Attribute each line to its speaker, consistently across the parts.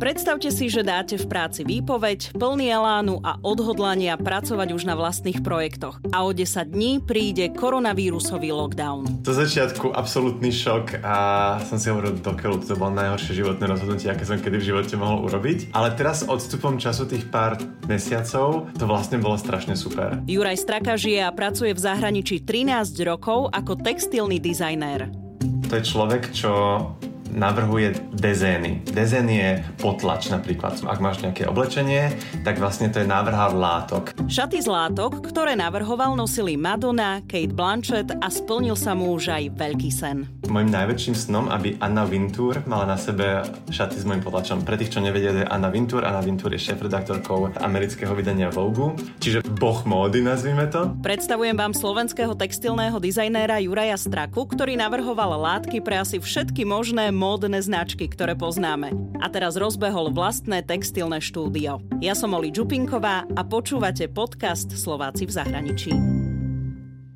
Speaker 1: Predstavte si, že dáte v práci výpoveď, plný elánu a odhodlania pracovať už na vlastných projektoch. A o 10 dní príde koronavírusový lockdown.
Speaker 2: Do začiatku absolútny šok a som si hovoril, dokiaľ to bolo najhoršie životné rozhodnutie, aké som kedy v živote mohol urobiť. Ale teraz odstupom času tých pár mesiacov to vlastne bolo strašne super.
Speaker 1: Juraj Straka žije a pracuje v zahraničí 13 rokov ako textilný dizajnér.
Speaker 2: To je človek, čo navrhuje dezény. Dezén je potlač napríklad. Ak máš nejaké oblečenie, tak vlastne to je návrhár látok.
Speaker 1: Šaty z látok, ktoré navrhoval, nosili Madonna, Kate Blanchett a splnil sa mu už aj veľký sen.
Speaker 2: Mojím najväčším snom, aby Anna Wintour mala na sebe šaty s mojim potlačom. Pre tých, čo nevedia, je Anna Wintour. Anna Wintour je šéf-redaktorkou amerického vydania Vogue, čiže boh módy, nazvime to.
Speaker 1: Predstavujem vám slovenského textilného dizajnéra Juraja Straku, ktorý navrhoval látky pre asi všetky možné módne značky, ktoré poznáme. A teraz rozbehol vlastné textilné štúdio. Ja som Oli Čupinková a počúvate podcast Slováci v zahraničí.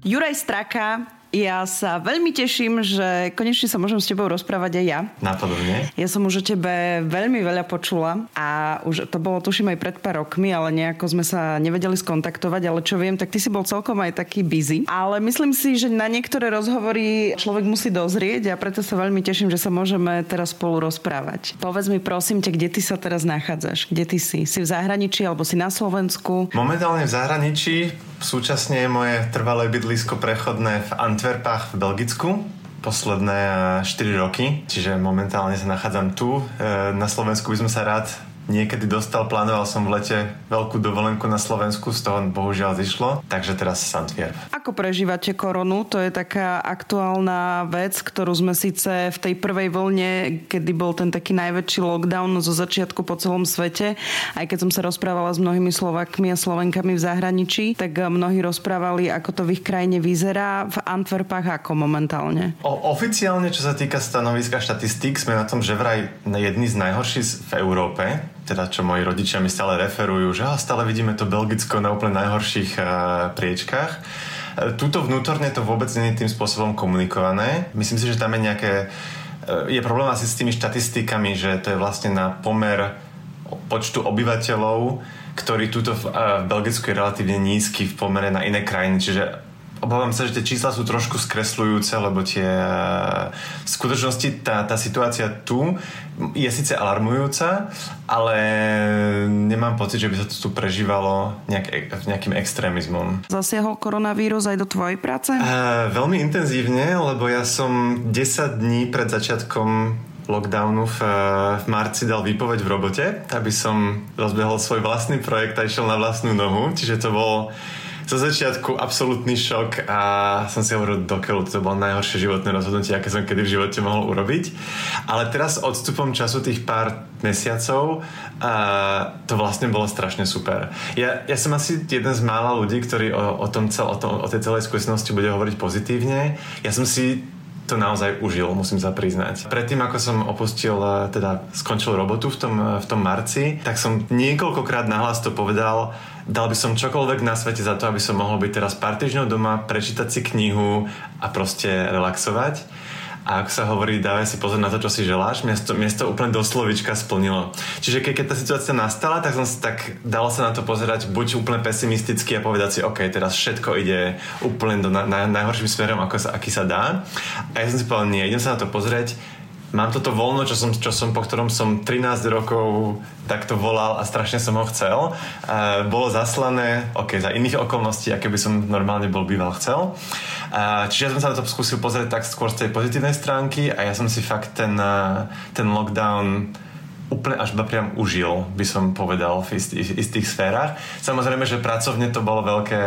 Speaker 1: Juraj Straka ja sa veľmi teším, že konečne sa môžem s tebou rozprávať aj ja.
Speaker 2: Napodobne.
Speaker 1: Ja som už o tebe veľmi veľa počula a už to bolo tuším aj pred pár rokmi, ale nejako sme sa nevedeli skontaktovať, ale čo viem, tak ty si bol celkom aj taký busy. Ale myslím si, že na niektoré rozhovory človek musí dozrieť a preto sa veľmi teším, že sa môžeme teraz spolu rozprávať. Povedz mi prosím ťa, kde ty sa teraz nachádzaš? Kde ty si? Si v zahraničí alebo si na Slovensku?
Speaker 2: Momentálne v zahraničí. Súčasne je moje trvalé bydlisko prechodné v Antwerpách v Belgicku posledné 4 roky, čiže momentálne sa nachádzam tu. E, na Slovensku by som sa rád niekedy dostal, plánoval som v lete veľkú dovolenku na Slovensku, z toho bohužiaľ zišlo, takže teraz Santvier.
Speaker 1: Ako prežívate koronu? To je taká aktuálna vec, ktorú sme síce v tej prvej vlne, kedy bol ten taký najväčší lockdown zo začiatku po celom svete, aj keď som sa rozprávala s mnohými Slovakmi a Slovenkami v zahraničí, tak mnohí rozprávali, ako to v ich krajine vyzerá. V Antwerpách ako momentálne?
Speaker 2: O, oficiálne, čo sa týka stanoviska štatistík, sme na tom, že vraj jedni z najhorších v Európe teda čo moji rodičia mi stále referujú, že stále vidíme to Belgicko na úplne najhorších uh, priečkách. Uh, tuto vnútorne to vôbec nie je tým spôsobom komunikované. Myslím si, že tam je nejaké... Uh, je problém asi s tými štatistikami, že to je vlastne na pomer počtu obyvateľov, ktorý tuto v, v Belgicku je relatívne nízky v pomere na iné krajiny. Čiže obávam sa, že tie čísla sú trošku skresľujúce, lebo tie v skutočnosti tá, tá situácia tu je síce alarmujúca, ale nemám pocit, že by sa to tu prežívalo nejak, nejakým extrémizmom.
Speaker 1: Zasiahol koronavírus aj do tvojej práce?
Speaker 2: Uh, veľmi intenzívne, lebo ja som 10 dní pred začiatkom lockdownu v, v marci dal výpoveď v robote, aby som rozbehol svoj vlastný projekt a išiel na vlastnú nohu, čiže to bol zo začiatku absolútny šok a som si hovoril, dokiaľ to bolo najhoršie životné rozhodnutie, aké som kedy v živote mohol urobiť. Ale teraz odstupom času tých pár mesiacov a to vlastne bolo strašne super. Ja, ja som asi jeden z mála ľudí, ktorí o, o, tom cel, o, tom, o tej celej skúsenosti bude hovoriť pozitívne. Ja som si to naozaj užil, musím sa priznať. Predtým, ako som opustil, teda skončil robotu v tom, v tom marci, tak som niekoľkokrát nahlas to povedal, dal by som čokoľvek na svete za to, aby som mohol byť teraz pár týždňov doma, prečítať si knihu a proste relaxovať. A ako sa hovorí, dávaj si pozor na to, čo si želáš, miesto, miesto úplne do slovička splnilo. Čiže keď, keď tá situácia nastala, tak som tak dalo sa na to pozerať buď úplne pesimisticky a povedať si, OK, teraz všetko ide úplne do na, na, najhorším smerom, ako sa, aký sa dá. A ja som si povedal, nie, idem sa na to pozrieť, mám toto voľno, čo som, čo som, po ktorom som 13 rokov takto volal a strašne som ho chcel. Uh, bolo zaslané, ok, za iných okolností, aké by som normálne bol býval chcel. Uh, čiže ja som sa na to skúsil pozrieť tak skôr z tej pozitívnej stránky a ja som si fakt ten, uh, ten lockdown úplne až priam užil, by som povedal v istých, istých sférach. Samozrejme, že pracovne to bolo veľké,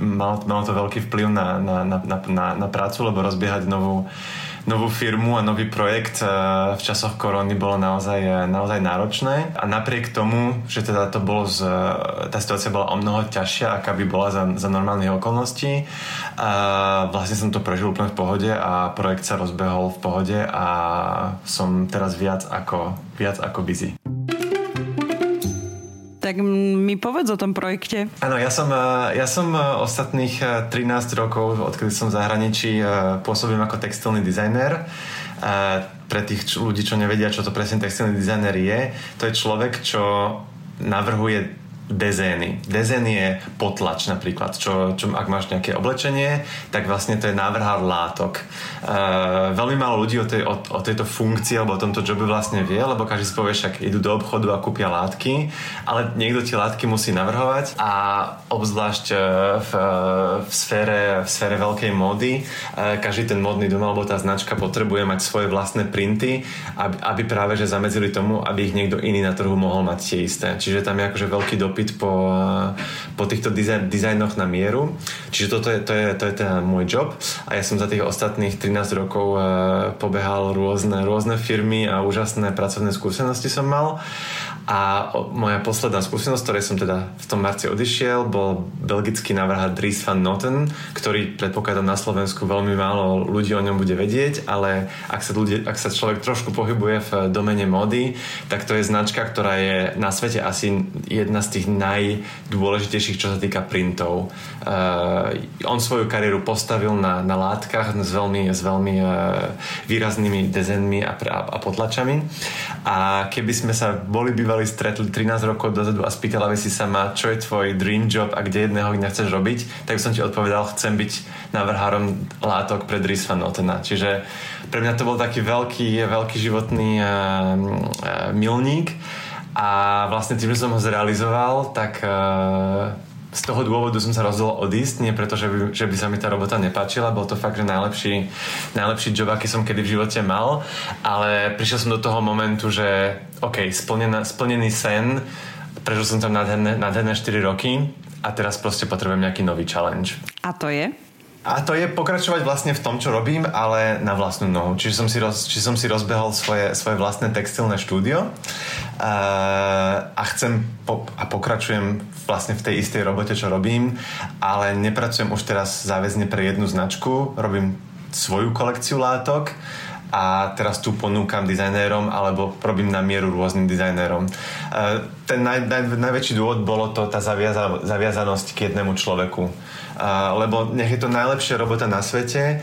Speaker 2: malo, malo to veľký vplyv na, na, na, na, na prácu, lebo rozbiehať novú novú firmu a nový projekt eh, v časoch korony bolo naozaj, eh, naozaj náročné a napriek tomu, že teda to bolo z, eh, tá situácia bola o mnoho ťažšia, aká by bola za, za normálnych okolností a vlastne som to prežil úplne v pohode a projekt sa rozbehol v pohode a som teraz viac ako, viac ako busy.
Speaker 1: Tak mi povedz o tom projekte.
Speaker 2: Áno, ja som, e, ja som e, ostatných 13 e, rokov, odkedy som v zahraničí, pôsobím ako textilný dizajner. pre tých ľudí, čo nevedia, čo to presne textilný dizajner je, to je človek, čo navrhuje dezény. Dezén je potlač napríklad, čo, čo ak máš nejaké oblečenie, tak vlastne to je návrhár látok. Uh, veľmi málo ľudí o, tej, o, o tejto funkcii alebo o tomto jobe vlastne vie, lebo každý si povie, však idú do obchodu a kúpia látky, ale niekto tie látky musí navrhovať a obzvlášť e, v, v, sfére, v sfére veľkej módy uh, každý ten módny dom alebo tá značka potrebuje mať svoje vlastné printy, aby, aby práve že zamedzili tomu, aby ich niekto iný na trhu mohol mať tie isté. Čiže tam je akože veľký dopad dopyt po, po týchto dizajn, dizajnoch na mieru. Čiže toto je, to je, to je teda môj job a ja som za tých ostatných 13 rokov uh, pobehal rôzne, rôzne firmy a úžasné pracovné skúsenosti som mal a moja posledná skúsenosť, ktorej som teda v tom marci odišiel, bol belgický návrhár Dries van Noten, ktorý predpokladám na Slovensku veľmi málo ľudí o ňom bude vedieť, ale ak sa, ľudí, ak sa človek trošku pohybuje v domene mody, tak to je značka, ktorá je na svete asi jedna z tých najdôležitejších, čo sa týka printov. Uh, on svoju kariéru postavil na, na látkach s veľmi, s veľmi uh, výraznými dezenmi a, a, a potlačami. A keby sme sa boli bývali bývali stretli 13 rokov dozadu a spýtala by si sa ma, čo je tvoj dream job a kde jedného dňa chceš robiť, tak som ti odpovedal, chcem byť navrhárom látok pre Dries van Notena. Čiže pre mňa to bol taký veľký, veľký životný uh, uh, milník a vlastne tým, že som ho zrealizoval, tak uh, z toho dôvodu som sa rozhodol odísť, nie preto, že by, že by sa mi tá robota nepáčila, bol to fakt, že najlepší, najlepší job, aký som kedy v živote mal, ale prišiel som do toho momentu, že OK, splnená, splnený sen, prežil som tam nádherné, nádherné 4 roky a teraz proste potrebujem nejaký nový challenge.
Speaker 1: A to je?
Speaker 2: A to je pokračovať vlastne v tom, čo robím, ale na vlastnú nohu. Čiže som si, roz, čiže som si rozbehol svoje, svoje vlastné textilné štúdio a, a chcem po, a pokračujem vlastne v tej istej robote, čo robím, ale nepracujem už teraz záväzne pre jednu značku, robím svoju kolekciu látok a teraz tu ponúkam dizajnérom alebo robím na mieru rôznym dizajnérom. Ten naj, naj, najväčší dôvod bolo to tá zaviaza, zaviazanosť k jednému človeku lebo nech je to najlepšia robota na svete,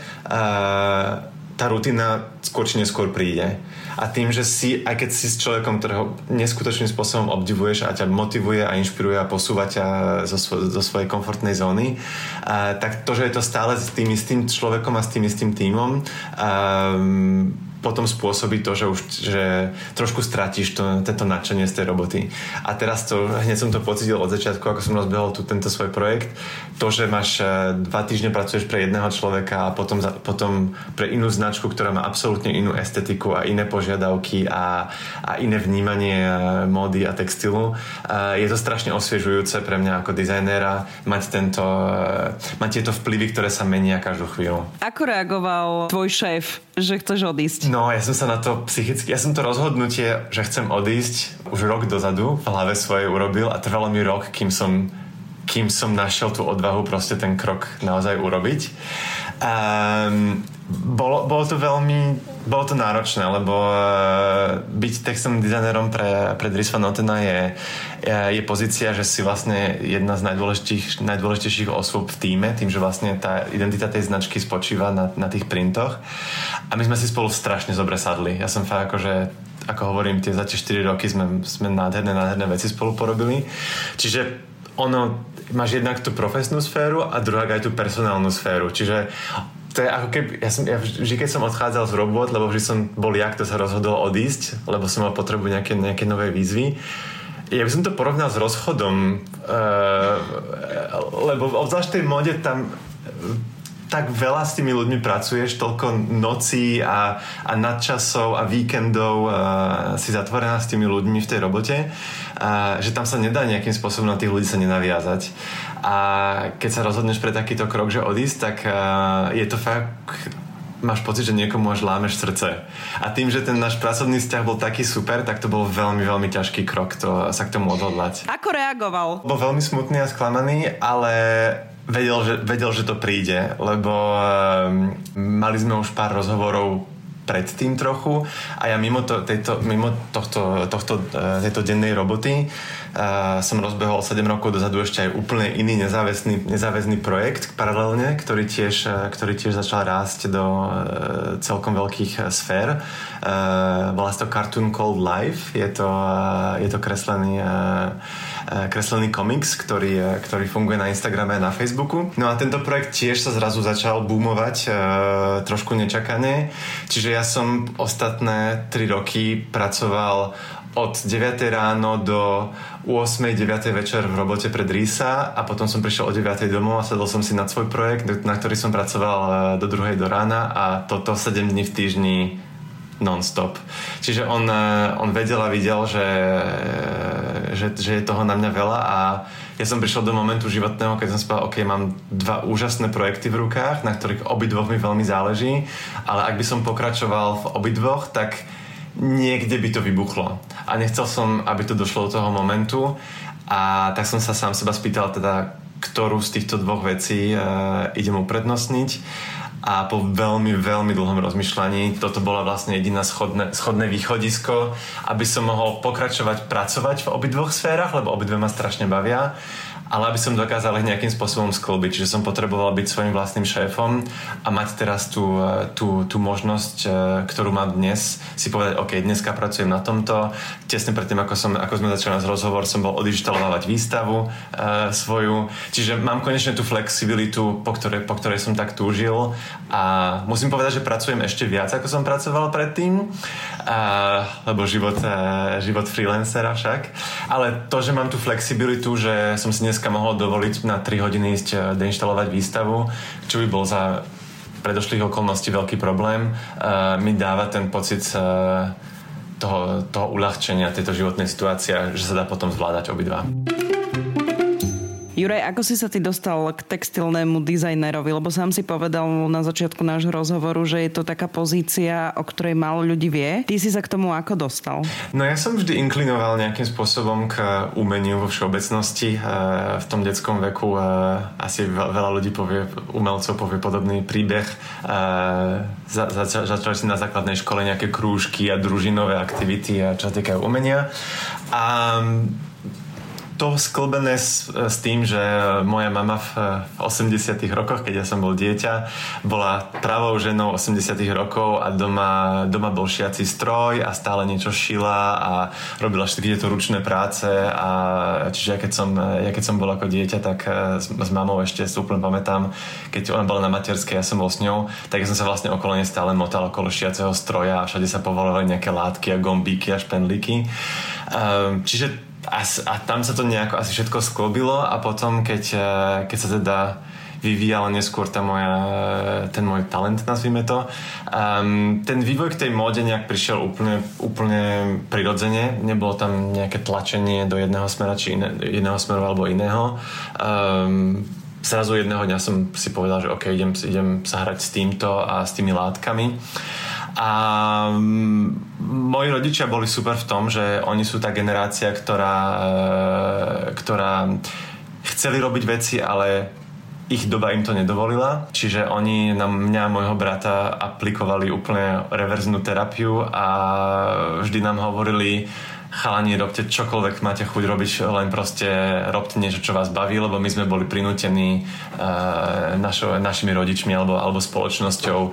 Speaker 2: tá rutina skôr či neskôr príde. A tým, že si, aj keď si s človekom, ktorého neskutočným spôsobom obdivuješ a ťa motivuje a inšpiruje a posúva ťa zo, svo, zo svojej komfortnej zóny, uh, tak to, že je to stále s tým istým človekom a s tým istým tímom, uh, potom spôsobí to, že už že trošku stratíš to, tento nadšenie z tej roboty. A teraz to, hneď som to pocitil od začiatku, ako som rozbehol tu tento svoj projekt, to, že máš e, dva týždne pracuješ pre jedného človeka a potom, potom pre inú značku, ktorá má absolútne inú estetiku a iné požiadavky a, a iné vnímanie e, módy a textilu. E, je to strašne osviežujúce pre mňa ako dizajnéra mať, tento, mať tieto vplyvy, ktoré sa menia každú chvíľu.
Speaker 1: Ako reagoval tvoj šéf, že chceš odísť?
Speaker 2: No, ja som sa na to psychicky, ja som to rozhodnutie, že chcem odísť už rok dozadu v hlave svojej urobil a trvalo mi rok, kým som kým som našiel tú odvahu proste ten krok naozaj urobiť. Um, bolo, bolo to veľmi bolo to náročné, lebo uh, byť textovým dizajnerom pre, pre Dries van Notena je, je, pozícia, že si vlastne jedna z najdôležitejších, najdôležitejších osôb v týme, tým, že vlastne tá identita tej značky spočíva na, na tých printoch. A my sme si spolu strašne dobre sadli. Ja som fakt akože ako hovorím, tie za tie 4 roky sme, sme nádherné, nádherné veci spolu porobili. Čiže ono, máš jednak tú profesnú sféru a druhá aj tú personálnu sféru. Čiže to je ako keby, ja, som, ja vždy, keď som odchádzal z robot, lebo vždy som bol ja, kto sa rozhodol odísť, lebo som mal potrebu nejaké, nejaké nové výzvy, ja by som to porovnal s rozchodom, uh, lebo obzvlášť v tej mode tam tak veľa s tými ľuďmi pracuješ, toľko nocí a, a nadčasov a víkendov a si zatvorená s tými ľuďmi v tej robote, a, že tam sa nedá nejakým spôsobom na tých ľudí sa nenaviazať. A keď sa rozhodneš pre takýto krok, že odísť, tak je to fakt máš pocit, že niekomu až lámeš srdce. A tým, že ten náš pracovný vzťah bol taký super, tak to bol veľmi, veľmi ťažký krok to, sa k tomu odhodlať.
Speaker 1: Ako reagoval?
Speaker 2: Bol veľmi smutný a sklamaný, ale vedel, že, vedel, že to príde, lebo um, mali sme už pár rozhovorov predtým trochu a ja mimo, to, tejto, mimo tohto, tohto, e, tejto dennej roboty uh, som rozbehol 7 rokov dozadu ešte aj úplne iný nezáväzný, nezáväzný projekt paralelne, ktorý tiež, e, ktorý tiež začal rásť do uh, celkom veľkých sfér. Uh, volá sa to Cartoon Called Life. Je to, uh, je to kreslený uh, kreslený komiks, ktorý, ktorý funguje na Instagrame a na Facebooku. No a tento projekt tiež sa zrazu začal boomovať uh, trošku nečakane. Čiže ja som ostatné 3 roky pracoval od 9 ráno do 8 9 večer v robote pred Rísa a potom som prišiel o 9 domov a sedol som si na svoj projekt, na ktorý som pracoval do druhej do rána a toto 7 dní v týždni non-stop. Čiže on, e, on vedel a videl, že, e, že, že je toho na mňa veľa a ja som prišiel do momentu životného, keď som povedal, OK, mám dva úžasné projekty v rukách, na ktorých obidvoch mi veľmi záleží, ale ak by som pokračoval v obidvoch, tak niekde by to vybuchlo. A nechcel som, aby to došlo do toho momentu a tak som sa sám seba spýtal teda, ktorú z týchto dvoch vecí uh, idem uprednostniť a po veľmi, veľmi dlhom rozmýšľaní toto bola vlastne jediná schodné, schodné východisko, aby som mohol pokračovať pracovať v obidvoch sférach, lebo obidve ma strašne bavia ale aby som dokázal ich nejakým spôsobom sklbiť. Čiže som potreboval byť svojim vlastným šéfom a mať teraz tú, e, tú, tú možnosť, e, ktorú mám dnes, si povedať, OK, dneska pracujem na tomto. Tesne predtým, ako, som, ako sme začali náš rozhovor, som bol odižitalovať výstavu e, svoju. Čiže mám konečne tú flexibilitu, po ktorej, po ktorej som tak túžil a musím povedať, že pracujem ešte viac, ako som pracoval predtým, a, lebo život, e, život freelancera však. Ale to, že mám tú flexibilitu, že som si dneska dneska mohol dovoliť na 3 hodiny ísť eh, deinštalovať výstavu, čo by bol za predošlých okolností veľký problém, uh, mi dáva ten pocit uh, toho, toho uľahčenia tejto životnej situácie, že sa dá potom zvládať obidva.
Speaker 1: Juraj, ako si sa ty dostal k textilnému dizajnerovi? Lebo sám si povedal na začiatku nášho rozhovoru, že je to taká pozícia, o ktorej málo ľudí vie. Ty si sa k tomu ako dostal?
Speaker 2: No ja som vždy inklinoval nejakým spôsobom k umeniu vo všeobecnosti. Eh, v tom detskom veku eh, asi veľa ľudí povie, umelcov povie podobný príbeh. Eh, začali si na základnej škole nejaké krúžky a družinové aktivity a čo týkajú umenia. A to sklbené s, s tým, že moja mama v, v 80 rokoch, keď ja som bol dieťa, bola pravou ženou 80 rokov a doma, doma bol šiaci stroj a stále niečo šila a robila všetky tieto ručné práce a čiže ja keď som, ja keď som bol ako dieťa, tak e, s, s mamou ešte úplne pamätám, keď ona bola na materskej, ja som bol s ňou, tak ja som sa vlastne okolo nej stále motal okolo šiaceho stroja a všade sa povolovali nejaké látky a gombíky a špendlíky. Um, čiže a, a tam sa to nejako asi všetko sklobilo a potom, keď, e, keď sa teda vyvíjala neskôr tá moja, ten môj talent, nazvime to. Um, ten vývoj k tej móde nejak prišiel úplne, úplne prirodzene. Nebolo tam nejaké tlačenie do jedného smera, či iné, jedného smeru alebo iného. Um, zrazu jedného dňa som si povedal, že OK, idem, idem sa hrať s týmto a s tými látkami. A mm, moji rodičia boli super v tom, že oni sú tá generácia, ktorá, e, ktorá chceli robiť veci, ale ich doba im to nedovolila, čiže oni na mňa a môjho brata aplikovali úplne reverznú terapiu a vždy nám hovorili, chalani, robte čokoľvek máte chuť robiť, len proste robte niečo, čo vás baví, lebo my sme boli prinútení uh, našo, našimi rodičmi alebo, alebo spoločnosťou uh,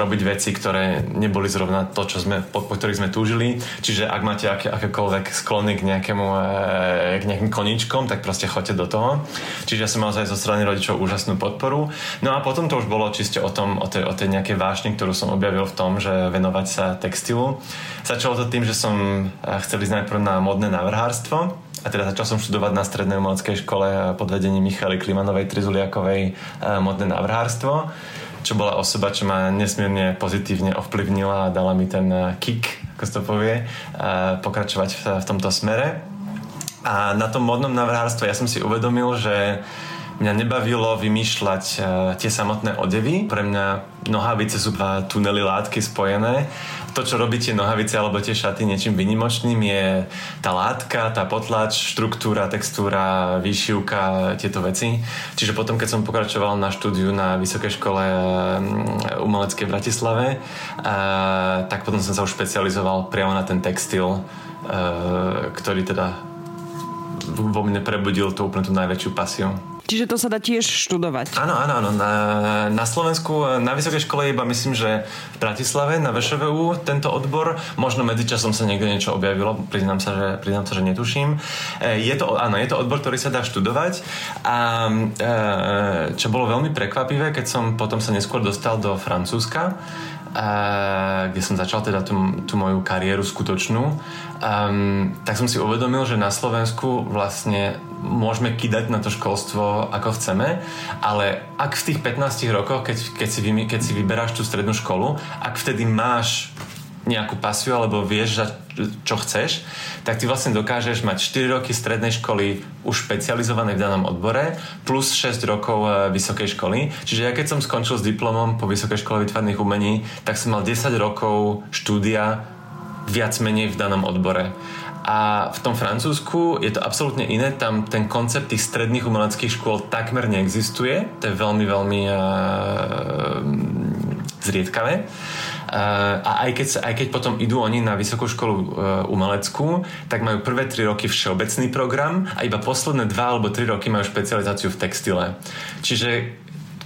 Speaker 2: robiť veci, ktoré neboli zrovna to, čo sme, po, po ktorých sme túžili. Čiže ak máte aké, akékoľvek sklony k nejakému uh, k nejakým koničkom, tak proste choďte do toho. Čiže ja som mal aj zo strany rodičov úžasnú podporu. No a potom to už bolo čiste o tom, o tej, o tej nejakej vášni, ktorú som objavil v tom, že venovať sa textilu. Začalo to tým, že som chcel ísť najprv na modné návrhárstvo a teda začal som študovať na strednej umeleckej škole pod vedením Michaly Klimanovej Trizuliakovej e, modné návrhárstvo čo bola osoba, čo ma nesmierne pozitívne ovplyvnila a dala mi ten e, kick, ako sa to povie, e, pokračovať v, tomto smere. A na tom modnom návrhárstve ja som si uvedomil, že Mňa nebavilo vymýšľať tie samotné odevy. Pre mňa nohavice sú dva tunely látky spojené to, čo robí tie nohavice alebo tie šaty niečím vynimočným je tá látka, tá potlač, štruktúra, textúra, výšivka, tieto veci. Čiže potom, keď som pokračoval na štúdiu na Vysokej škole mm, umeleckej v Bratislave, tak potom som sa už špecializoval priamo na ten textil, ktorý teda vo mne prebudil tú úplne tú najväčšiu pasiu.
Speaker 1: Čiže to sa dá tiež študovať.
Speaker 2: Áno, áno, áno. Na, na Slovensku, na vysokej škole iba myslím, že v Bratislave, na VŠVU tento odbor, možno medzičasom sa niekde niečo objavilo, priznám sa, že, priznám sa, že netuším. E, je to, áno, je to odbor, ktorý sa dá študovať a e, čo bolo veľmi prekvapivé, keď som potom sa neskôr dostal do Francúzska, kde som začal teda tú, tú moju kariéru skutočnú, um, tak som si uvedomil, že na Slovensku vlastne môžeme kidať na to školstvo ako chceme, ale ak v tých 15 rokoch, keď, keď, si, keď si vyberáš tú strednú školu, ak vtedy máš nejakú pasiu alebo vieš, čo chceš, tak ty vlastne dokážeš mať 4 roky strednej školy už špecializované v danom odbore plus 6 rokov e, vysokej školy. Čiže ja keď som skončil s diplomom po Vysokej škole výtvarných umení, tak som mal 10 rokov štúdia viac menej v danom odbore. A v tom Francúzsku je to absolútne iné, tam ten koncept tých stredných umeleckých škôl takmer neexistuje, to je veľmi, veľmi uh, zriedkavé. Uh, a aj keď, aj keď potom idú oni na vysokú školu uh, umeleckú, tak majú prvé tri roky všeobecný program a iba posledné dva alebo tri roky majú špecializáciu v textile. Čiže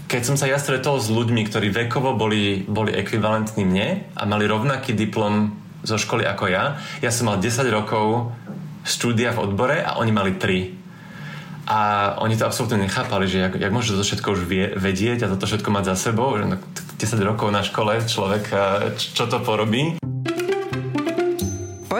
Speaker 2: keď som sa ja stretol s ľuďmi, ktorí vekovo boli, boli ekvivalentní mne a mali rovnaký diplom zo školy ako ja. Ja som mal 10 rokov štúdia v odbore a oni mali 3. A oni to absolútne nechápali, že jak, jak môže toto všetko už vie, vedieť a toto všetko mať za sebou, že 10 rokov na škole človek čo to porobí.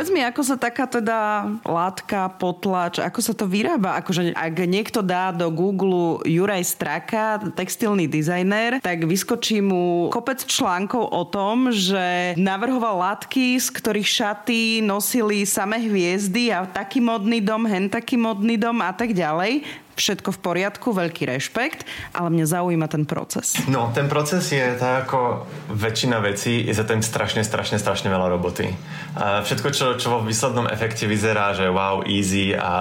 Speaker 1: Povedz mi, ako sa taká teda látka, potlač, ako sa to vyrába? Akože ak niekto dá do Google Juraj Straka, textilný dizajner, tak vyskočí mu kopec článkov o tom, že navrhoval látky, z ktorých šaty nosili samé hviezdy a taký modný dom, hen taký modný dom a tak ďalej všetko v poriadku, veľký rešpekt, ale mňa zaujíma ten proces.
Speaker 2: No, ten proces je tak ako väčšina vecí, je za tým strašne, strašne, strašne veľa roboty. Všetko, čo, čo vo výslednom efekte vyzerá, že wow, easy a,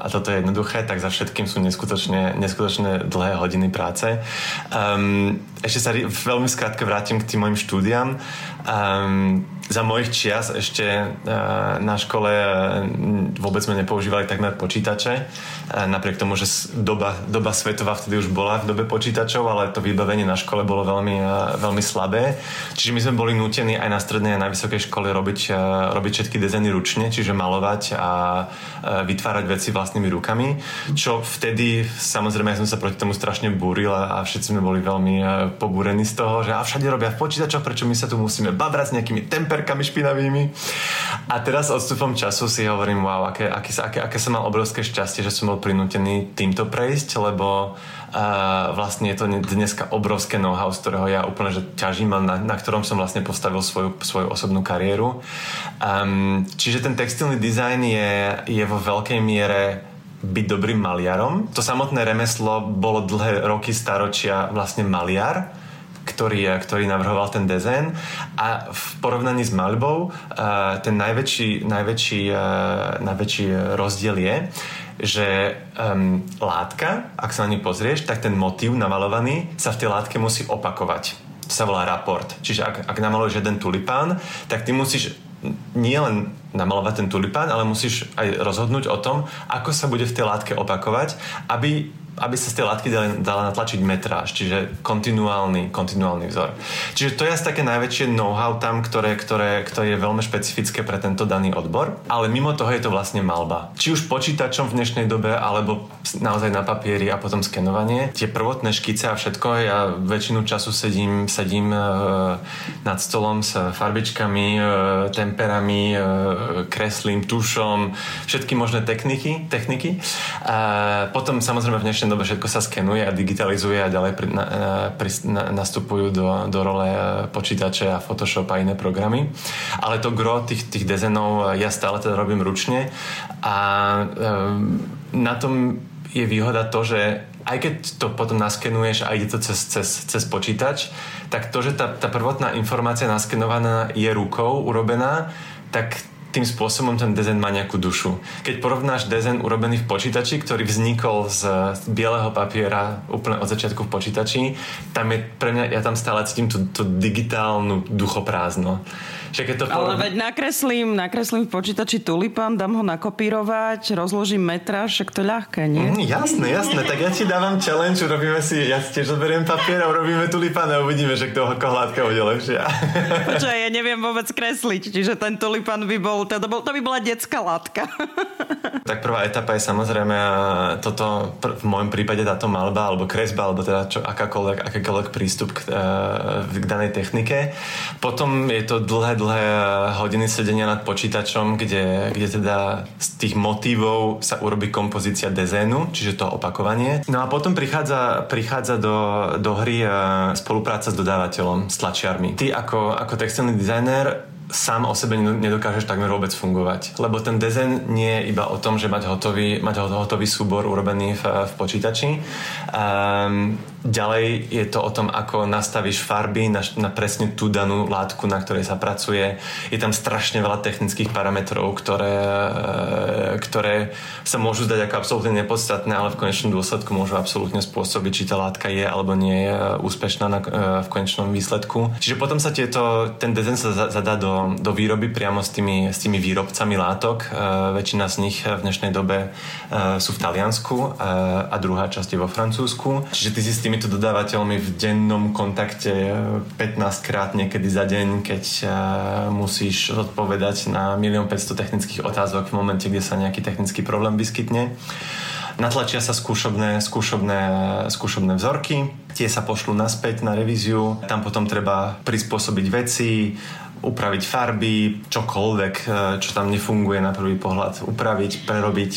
Speaker 2: a toto je jednoduché, tak za všetkým sú neskutočne, neskutočne dlhé hodiny práce. Um, ešte sa veľmi skrátke vrátim k tým mojim štúdiam. Um, za mojich čias ešte uh, na škole uh, vôbec sme nepoužívali takmer počítače, uh, napriek tomu, že doba, doba svetová vtedy už bola v dobe počítačov, ale to vybavenie na škole bolo veľmi, veľmi slabé. Čiže my sme boli nútení aj na strednej a na vysokej škole robiť, robiť všetky dizajny ručne, čiže malovať a vytvárať veci vlastnými rukami, čo vtedy, samozrejme, ja som sa proti tomu strašne búril a, a všetci sme boli veľmi pobúrení z toho, že a všade robia v počítačoch, prečo my sa tu musíme babrať s nejakými temper perkami špinavými. A teraz odstupom času si hovorím, wow, aké, aké, aké, aké som mal obrovské šťastie, že som bol prinútený týmto prejsť, lebo uh, vlastne je to dneska obrovské know-how, z ktorého ja úplne že ťažím a na, na ktorom som vlastne postavil svoju, svoju osobnú kariéru. Um, čiže ten textilný dizajn je, je vo veľkej miere byť dobrým maliarom. To samotné remeslo bolo dlhé roky, staročia vlastne maliar ktorý, ktorý navrhoval ten dizajn a v porovnaní s malbou ten najväčší, najväčší, najväčší rozdiel je, že um, látka, ak sa na ňu pozrieš, tak ten motív namalovaný sa v tej látke musí opakovať. To sa volá raport. Čiže ak, ak namaluješ jeden tulipán, tak ty musíš nie len namalovať ten tulipán, ale musíš aj rozhodnúť o tom, ako sa bude v tej látke opakovať, aby aby sa z tej látky dala, dala natlačiť metráž, čiže kontinuálny, kontinuálny vzor. Čiže to je asi také najväčšie know-how tam, ktoré, ktoré, ktoré je veľmi špecifické pre tento daný odbor, ale mimo toho je to vlastne malba. Či už počítačom v dnešnej dobe, alebo naozaj na papieri a potom skenovanie. Tie prvotné škice a všetko, ja väčšinu času sedím, sedím e, nad stolom s farbičkami, e, temperami, e, kreslím, tušom, všetky možné techniky, techniky. A potom samozrejme v dnešnej dobe všetko sa skenuje a digitalizuje a ďalej pri, na, pri, na, nastupujú do, do role e, počítače a Photoshop a iné programy. Ale to gro tých, tých dezajnov e, ja stále teda robím ručne a um, na tom je výhoda to, že aj keď to potom naskenuješ a ide to cez, cez, cez počítač, tak to, že tá, tá prvotná informácia naskenovaná je rukou urobená, tak tým spôsobom ten dezen má nejakú dušu. Keď porovnáš dezen urobený v počítači, ktorý vznikol z bieleho papiera úplne od začiatku v počítači, tam je pre mňa, ja tam stále cítim tú, tú digitálnu duchoprázdno.
Speaker 1: Že keď to Ale veď nakreslím, nakreslím v počítači tulipán, dám ho nakopírovať, rozložím metráž, však to ľahké, nie?
Speaker 2: Mm, jasné, jasné, tak ja ti dávam challenge, urobíme si, ja si tiež zoberiem papier a urobíme tulipán a uvidíme, že kto hladka bude lepšia.
Speaker 1: Počkaj, ja neviem vôbec kresliť, čiže ten tulipán by bol, to, bol, to by bola detská látka.
Speaker 2: tak prvá etapa je samozrejme toto, v môjom prípade táto malba, alebo kresba, alebo teda čo, akákoľvek, akákoľvek prístup k, e, k danej technike. Potom je to dlhé dlhé hodiny sedenia nad počítačom, kde, kde teda z tých motívov sa urobí kompozícia dezénu, čiže to opakovanie. No a potom prichádza, prichádza do, do hry e, spolupráca s dodávateľom, s tlačiarmi. Ty ako, ako textilný dizajner sám o sebe nedokážeš takmer vôbec fungovať. Lebo ten dezen nie je iba o tom, že mať hotový, mať hotový súbor urobený v, v počítači. Um, Ďalej je to o tom, ako nastavíš farby na, na presne tú danú látku, na ktorej sa pracuje. Je tam strašne veľa technických parametrov, ktoré, e, ktoré sa môžu zdať ako absolútne nepodstatné, ale v konečnom dôsledku môžu absolútne spôsobiť, či tá látka je alebo nie je úspešná na, e, v konečnom výsledku. Čiže potom sa tieto, ten design sa zadá do, do výroby priamo s tými, s tými výrobcami látok. E, väčšina z nich v dnešnej dobe sú v Taliansku a druhá časť je vo Francúzsku. Čiže ty si s tým týmito dodávateľmi v dennom kontakte 15 krát niekedy za deň, keď eh, musíš odpovedať na 1 500 technických otázok v momente, kde sa nejaký technický problém vyskytne. Natlačia sa skúšobné, skúšobné, skúšobné vzorky, tie sa pošlú naspäť na revíziu, tam potom treba prispôsobiť veci, upraviť farby, čokoľvek, e, čo tam nefunguje na prvý pohľad, upraviť, prerobiť.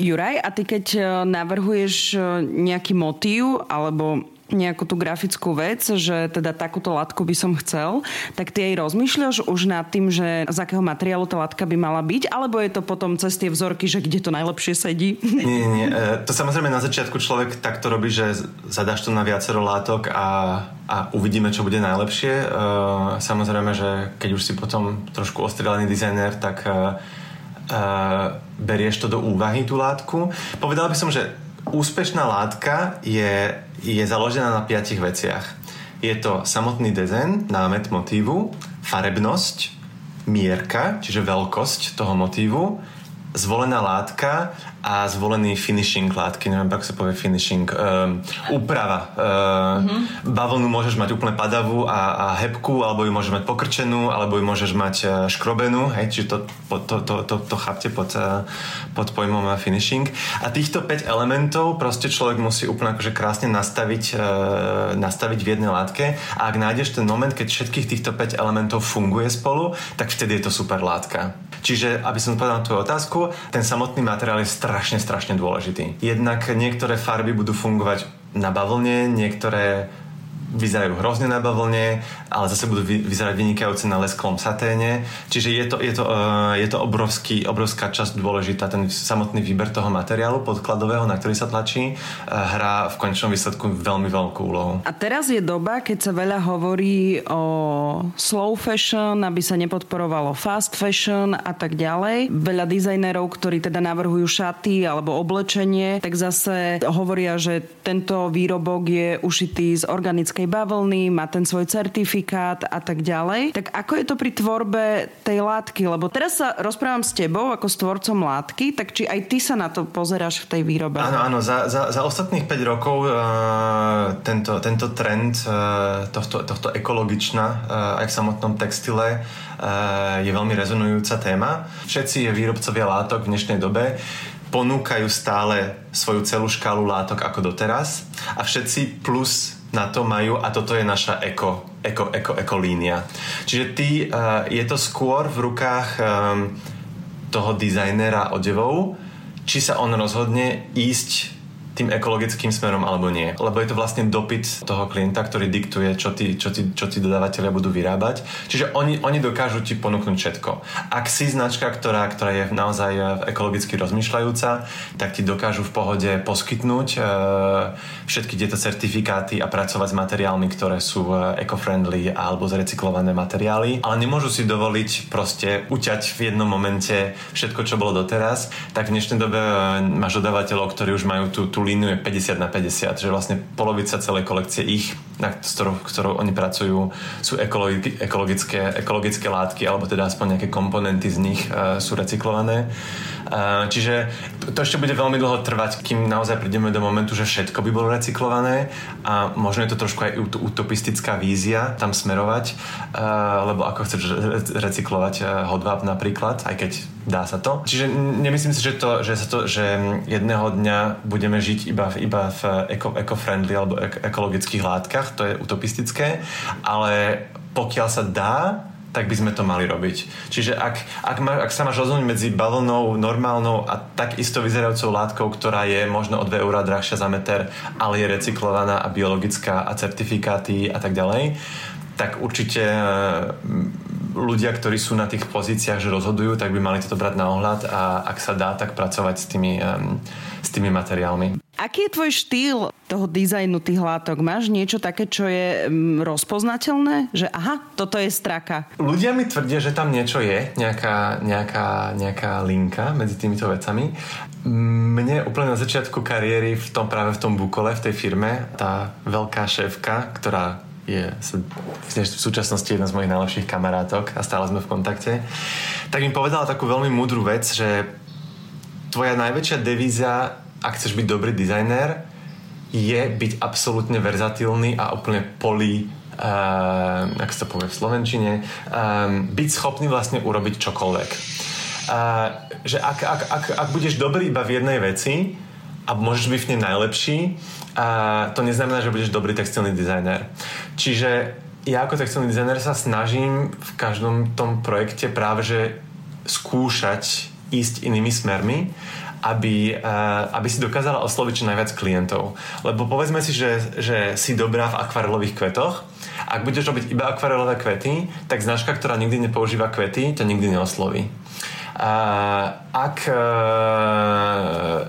Speaker 1: Juraj, a ty keď e, navrhuješ e, nejaký motív alebo nejakú tú grafickú vec, že teda takúto látku by som chcel, tak ty aj rozmýšľaš už nad tým, že z akého materiálu tá látka by mala byť, alebo je to potom cez tie vzorky, že kde to najlepšie sedí?
Speaker 2: Nie, nie, nie. To samozrejme na začiatku človek takto robí, že zadáš to na viacero látok a a uvidíme, čo bude najlepšie. E, samozrejme, že keď už si potom trošku ostrelený dizajner, tak e, e, berieš to do úvahy, tú látku. Povedal by som, že úspešná látka je, je založená na piatich veciach. Je to samotný dezen, námet motívu, farebnosť, mierka, čiže veľkosť toho motívu, zvolená látka a zvolený finishing látky, neviem, ako sa povie finishing, um, úprava. Mm-hmm. Bavlnu môžeš mať úplne padavú a, a hebku, alebo ju môžeš mať pokrčenú, alebo ju môžeš mať uh, škrobenú, hej, čiže to, to, to, to, to chápte pod, uh, pod pojmom finishing. A týchto 5 elementov proste človek musí úplne akože krásne nastaviť, uh, nastaviť v jednej látke a ak nájdeš ten moment, keď všetkých týchto 5 elementov funguje spolu, tak vtedy je to super látka. Čiže, aby som povedal na tvoju otázku, ten samotný materiál je strašne, strašne dôležitý. Jednak niektoré farby budú fungovať na bavlne, niektoré vyzerajú hrozne na bavlne, ale zase budú vyzerať vynikajúce na lesklom saténe. Čiže je to, je to, uh, je to obrovský, obrovská časť dôležitá, ten samotný výber toho materiálu podkladového, na ktorý sa tlačí, uh, hrá v konečnom výsledku veľmi veľkú úlohu.
Speaker 1: A teraz je doba, keď sa veľa hovorí o slow fashion, aby sa nepodporovalo fast fashion a tak ďalej. Veľa dizajnerov, ktorí teda navrhujú šaty alebo oblečenie, tak zase hovoria, že tento výrobok je ušitý z organickej nejakej bavlny, má ten svoj certifikát a tak ďalej. Tak ako je to pri tvorbe tej látky? Lebo teraz sa rozprávam s tebou ako s tvorcom látky, tak či aj ty sa na to pozeráš v tej výrobe?
Speaker 2: Áno, áno, za, za, za ostatných 5 rokov uh, tento, tento trend uh, tohto, tohto ekologična uh, aj v samotnom textile uh, je veľmi rezonujúca téma. Všetci výrobcovia látok v dnešnej dobe ponúkajú stále svoju celú škálu látok ako doteraz a všetci plus na to majú a toto je naša eko, eko, eko, eko línia. Čiže ty, uh, je to skôr v rukách um, toho dizajnera odevov, či sa on rozhodne ísť tým ekologickým smerom alebo nie. Lebo je to vlastne dopyt toho klienta, ktorý diktuje, čo tí, čo čo tí budú vyrábať. Čiže oni, oni dokážu ti ponúknuť všetko. Ak si značka, ktorá, ktorá je naozaj e, ekologicky rozmýšľajúca, tak ti dokážu v pohode poskytnúť e, všetky tieto certifikáty a pracovať s materiálmi, ktoré sú e, eco-friendly alebo zrecyklované materiály, ale nemôžu si dovoliť proste uťať v jednom momente všetko, čo bolo doteraz, tak v dnešnej dobe máš dodávateľov, ktorí už majú tú, tú líniu 50 na 50, že vlastne polovica celej kolekcie ich, na ktorou, ktorou oni pracujú, sú ekologické, ekologické látky, alebo teda aspoň nejaké komponenty z nich uh, sú recyklované. Uh, čiže to ešte bude veľmi dlho trvať, kým naozaj prídeme do momentu, že všetko by bolo recyklované a možno je to trošku aj utopistická vízia tam smerovať, uh, lebo ako chceš recyklovať uh, hodváb napríklad, aj keď dá sa to. Čiže nemyslím si, že, to, že, sa to, že jedného dňa budeme žiť iba iba v eco, eco-friendly alebo ekologických látkach, to je utopistické, ale pokiaľ sa dá, tak by sme to mali robiť. Čiže ak, ak, ma, ak sa máš rozhodnúť medzi balónou normálnou a tak isto vyzerajúcou látkou, ktorá je možno o 2 eurá drahšia za meter, ale je recyklovaná a biologická a certifikáty a tak ďalej, tak určite ľudia, ktorí sú na tých pozíciách, že rozhodujú, tak by mali toto brať na ohľad a ak sa dá, tak pracovať s tými, um, s tými materiálmi.
Speaker 1: Aký je tvoj štýl toho dizajnu tých látok? Máš niečo také, čo je um, rozpoznateľné? Že aha, toto je straka.
Speaker 2: Ľudia mi tvrdia, že tam niečo je, nejaká, nejaká, nejaká linka medzi týmito vecami. Mne úplne na začiatku kariéry v tom práve v tom Bukole, v tej firme, tá veľká šéfka, ktorá je v súčasnosti jedna z mojich najlepších kamarátok a stále sme v kontakte, tak mi povedala takú veľmi múdru vec, že tvoja najväčšia devíza, ak chceš byť dobrý dizajner, je byť absolútne verzatilný a úplne poli uh, ako sa to povie v Slovenčine, um, byť schopný vlastne urobiť čokoľvek. Uh, že ak, ak, ak, ak budeš dobrý iba v jednej veci a môžeš byť v nej najlepší, a to neznamená, že budeš dobrý textilný dizajner. Čiže ja ako textilný dizajner sa snažím v každom tom projekte práve že skúšať ísť inými smermi, aby, aby si dokázala osloviť čo najviac klientov. Lebo povedzme si, že, že si dobrá v akvarelových kvetoch. Ak budeš robiť iba akvarelové kvety, tak značka, ktorá nikdy nepoužíva kvety, ťa nikdy neosloví ak, e,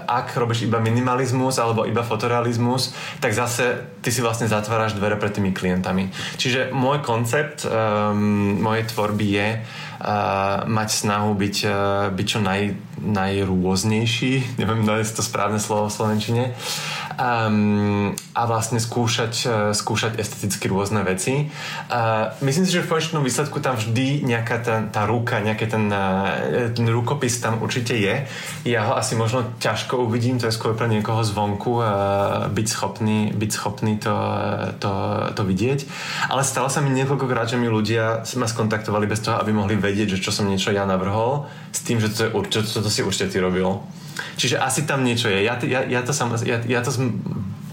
Speaker 2: ak robíš iba minimalizmus alebo iba fotorealizmus, tak zase ty si vlastne zatváraš dvere pred tými klientami. Čiže môj koncept um, mojej tvorby je uh, mať snahu byť, uh, byť čo naj, najrôznejší, neviem, no je to správne slovo v Slovenčine, um, a vlastne skúšať, uh, skúšať esteticky rôzne veci. Uh, myslím si, že v konečnom výsledku tam vždy nejaká tá, tá ruka, nejaký ten, uh, ten rukopis tam určite je. Ja ho asi možno ťažko uvidím, to je skôr pre niekoho zvonku uh, byť schopný, byť schopný to, to, to vidieť. Ale stalo sa mi niekoľkokrát, že mi ľudia ma skontaktovali bez toho, aby mohli vedieť, že čo som niečo ja navrhol, s tým, že to, je, to, to si určite ty robil. Čiže asi tam niečo je. Ja, ja, ja to, sam, ja, ja to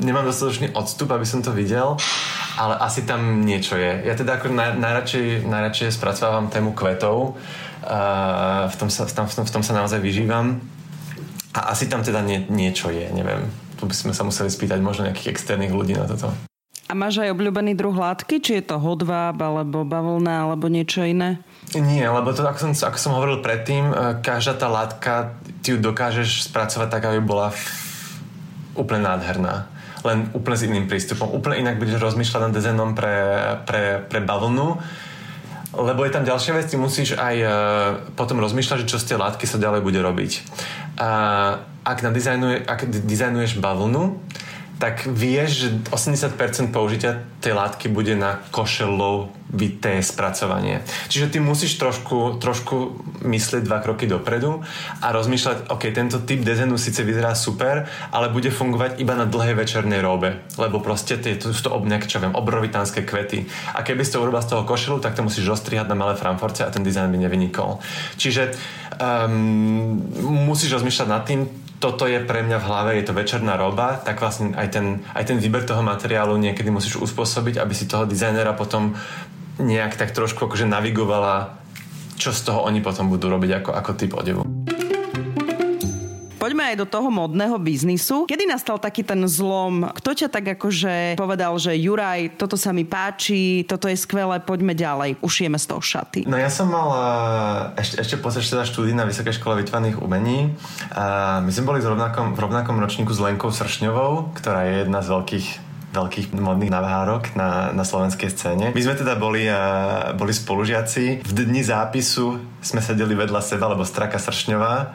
Speaker 2: nemám dostatočný odstup, aby som to videl, ale asi tam niečo je. Ja teda ako naj, najradšej, najradšej spracovávam tému kvetov. Uh, v, tom sa, tam, v, tom, v tom sa naozaj vyžívam. A asi tam teda nie, niečo je, neviem. Tu by sme sa museli spýtať možno nejakých externých ľudí na toto.
Speaker 1: A máš aj obľúbený druh látky? Či je to hodváb, alebo bavlna, alebo niečo iné?
Speaker 2: Nie, lebo to, ako som, ako som hovoril predtým, e, každá tá látka, ty ju dokážeš spracovať tak, aby bola úplne nádherná. Len úplne s iným prístupom. Úplne inak budeš rozmýšľať nad dizajnom pre, pre, pre bavlnu, lebo je tam ďalšia vec, ty musíš aj uh, potom rozmýšľať, že čo z tej látky sa ďalej bude robiť. Uh, ak, nadizajnuje, ak dizajnuješ bavlnu, tak vieš, že 80% použitia tej látky bude na košelovité spracovanie. Čiže ty musíš trošku, trošku myslieť dva kroky dopredu a rozmýšľať, ok, tento typ dezenu síce vyzerá super, ale bude fungovať iba na dlhej večernej robe, lebo proste tie, to to nejaké, čo viem, obrovitánske kvety. A keby si to urobil z toho košelu, tak to musíš rozstrihať na malé framforce a ten dizajn by nevynikol. Čiže um, musíš rozmýšľať nad tým, toto je pre mňa v hlave, je to večerná roba, tak vlastne aj ten, aj ten výber toho materiálu niekedy musíš uspôsobiť, aby si toho dizajnera potom nejak tak trošku akože navigovala, čo z toho oni potom budú robiť ako, ako typ odevu
Speaker 1: poďme aj do toho modného biznisu. Kedy nastal taký ten zlom? Kto ťa tak akože povedal, že Juraj, toto sa mi páči, toto je skvelé, poďme ďalej, ušijeme z toho šaty.
Speaker 2: No ja som mal eh, ešte, ešte počas teda štúdii na Vysokej škole vytvarných umení. A my sme boli v rovnakom, v rovnakom ročníku s Lenkou Sršňovou, ktorá je jedna z veľkých veľkých modných navárok na, na slovenskej scéne. My sme teda boli, uh, boli spolužiaci. V dni zápisu sme sedeli vedľa seba, lebo Straka Sršňová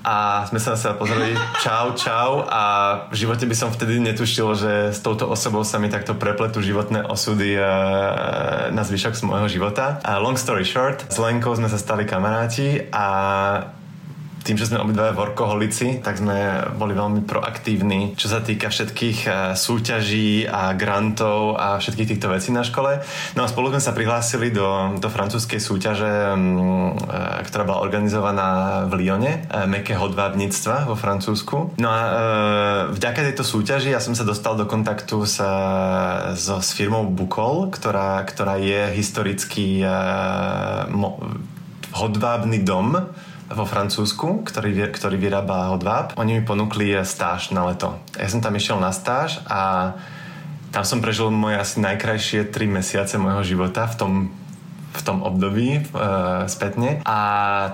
Speaker 2: a sme sa na seba pozreli čau, čau a v živote by som vtedy netušil, že s touto osobou sa mi takto prepletú životné osudy na zvyšok z môjho života. A long story short, s Lenkou sme sa stali kamaráti a tým, že sme obidva workoholici, tak sme boli veľmi proaktívni, čo sa týka všetkých e, súťaží a grantov a všetkých týchto vecí na škole. No a spolu sme sa prihlásili do, do francúzskej súťaže, e, ktorá bola organizovaná v Lyone, e, meké hodvábnictva vo Francúzsku. No a vďaka tejto súťaži ja som sa dostal do kontaktu s, so, s firmou Bukol, ktorá, ktorá je historický hodvábny dom, vo Francúzsku, ktorý, ktorý vyrába hodváb. Oni mi ponúkli stáž na leto. Ja som tam išiel na stáž a tam som prežil moje asi najkrajšie tri mesiace môjho života v tom v tom období e, spätne. A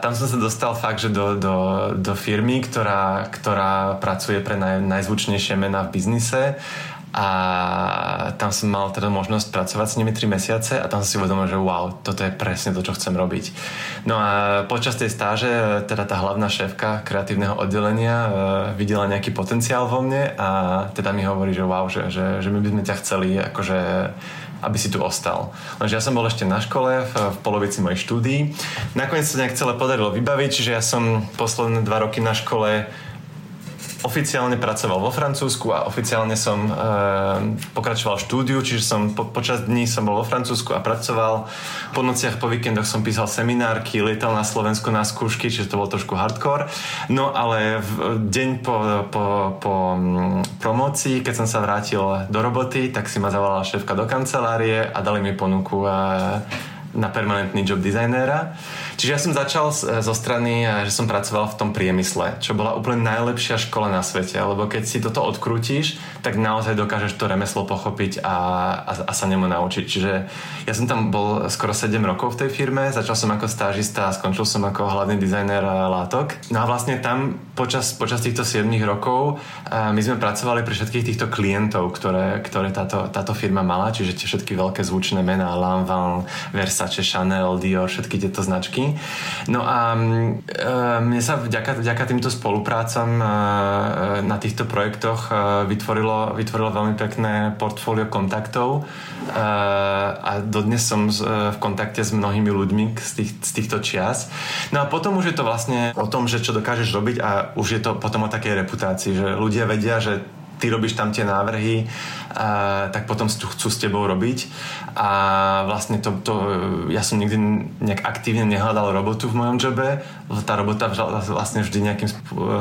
Speaker 2: tam som sa dostal fakt, že do, do, do firmy, ktorá, ktorá pracuje pre naj, najzvučnejšie mená v biznise a tam som mal teda možnosť pracovať s nimi 3 mesiace a tam som si uvedomil, že wow, toto je presne to, čo chcem robiť. No a počas tej stáže teda tá hlavná šéfka kreatívneho oddelenia uh, videla nejaký potenciál vo mne a teda mi hovorí, že wow, že, že, že my by sme ťa chceli akože aby si tu ostal. Lenže ja som bol ešte na škole v, v polovici mojej štúdií. Nakoniec sa nejak celé podarilo vybaviť, čiže ja som posledné dva roky na škole oficiálne pracoval vo Francúzsku a oficiálne som e, pokračoval štúdiu, čiže som po, počas dní som bol vo Francúzsku a pracoval. Po nociach, po víkendoch som písal seminárky, lietal na Slovensku na skúšky, čiže to bol trošku hardcore. No ale v deň po, po, po mm, promocii, keď som sa vrátil do roboty, tak si ma zavolala šéfka do kancelárie a dali mi ponuku e, na permanentný job designera. Čiže ja som začal zo strany, že som pracoval v tom priemysle, čo bola úplne najlepšia škola na svete, lebo keď si toto odkrútiš, tak naozaj dokážeš to remeslo pochopiť a, a, a sa nemu naučiť. Čiže ja som tam bol skoro 7 rokov v tej firme, začal som ako stážista a skončil som ako hlavný dizajner látok. No a vlastne tam počas, počas týchto 7 rokov my sme pracovali pre všetkých týchto klientov, ktoré, ktoré táto, táto firma mala, čiže tie všetky veľké zvučné mená, Lanvin, Versace, Chanel, Dior, všetky tieto značky. No a e, mne sa vďaka, vďaka týmto spoluprácam e, na týchto projektoch vytvorilo, vytvorilo veľmi pekné portfólio kontaktov a dodnes som v kontakte s mnohými ľuďmi z, tých, z týchto čias. No a potom už je to vlastne o tom, že čo dokážeš robiť a už je to potom o takej reputácii, že ľudia vedia, že ty robíš tam tie návrhy, a, tak potom chcú s tebou robiť. A vlastne to, to, ja som nikdy nejak aktívne nehľadal robotu v mojom jobe, tá robota vlastne vždy nejakým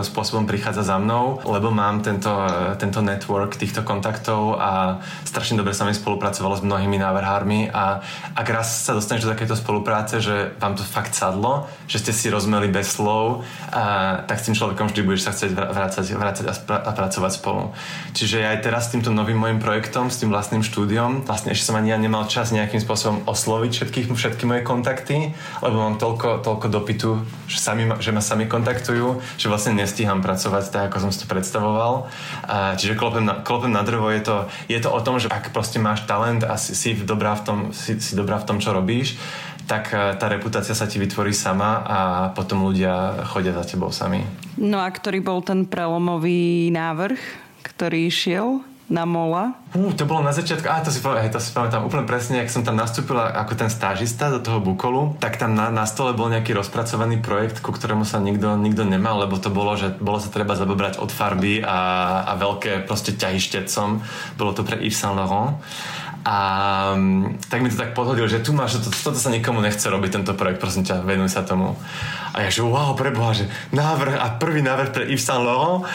Speaker 2: spôsobom prichádza za mnou, lebo mám tento, tento network týchto kontaktov a strašne dobre sa mi spolupracovalo s mnohými návrhármi. A ak raz sa dostaneš do takéto spolupráce, že vám to fakt sadlo, že ste si rozmeli bez slov, a, tak s tým človekom vždy budeš sa chcieť vrácať, vrácať a, spra- a pracovať spolu. Čiže aj teraz s týmto novým môjim projektom, s tým vlastným štúdiom, vlastne ešte som ani ja nemal čas nejakým spôsobom osloviť všetkých, všetky moje kontakty, lebo mám toľko, toľko dopytu, že, sami, že ma sami kontaktujú, že vlastne nestíham pracovať tak, ako som si to predstavoval. A, čiže klopem na, klopem na drvo, je to, je to o tom, že ak proste máš talent a si, si, dobrá v tom, si, si dobrá v tom, čo robíš, tak e, tá reputácia sa ti vytvorí sama a potom ľudia chodia za tebou sami.
Speaker 1: No a ktorý bol ten prelomový návrh, ktorý išiel? Na mola?
Speaker 2: Uh, to bolo na začiatku, a to si, hej, to si pamätám úplne presne, ak som tam nastúpila ako ten stážista do toho Bukolu, tak tam na, na stole bol nejaký rozpracovaný projekt, ku ktorému sa nikto, nikto nemal, lebo to bolo, že bolo sa treba zabobrať od farby a, a veľké proste ťahy štecom. Bolo to pre Yves Saint Laurent. A mm, tak mi to tak podhodil, že tu máš, to, toto sa nikomu nechce robiť, tento projekt, prosím ťa, venuj sa tomu. A ja že wow, preboha, že návrh a prvý návrh pre Yves Saint Laurent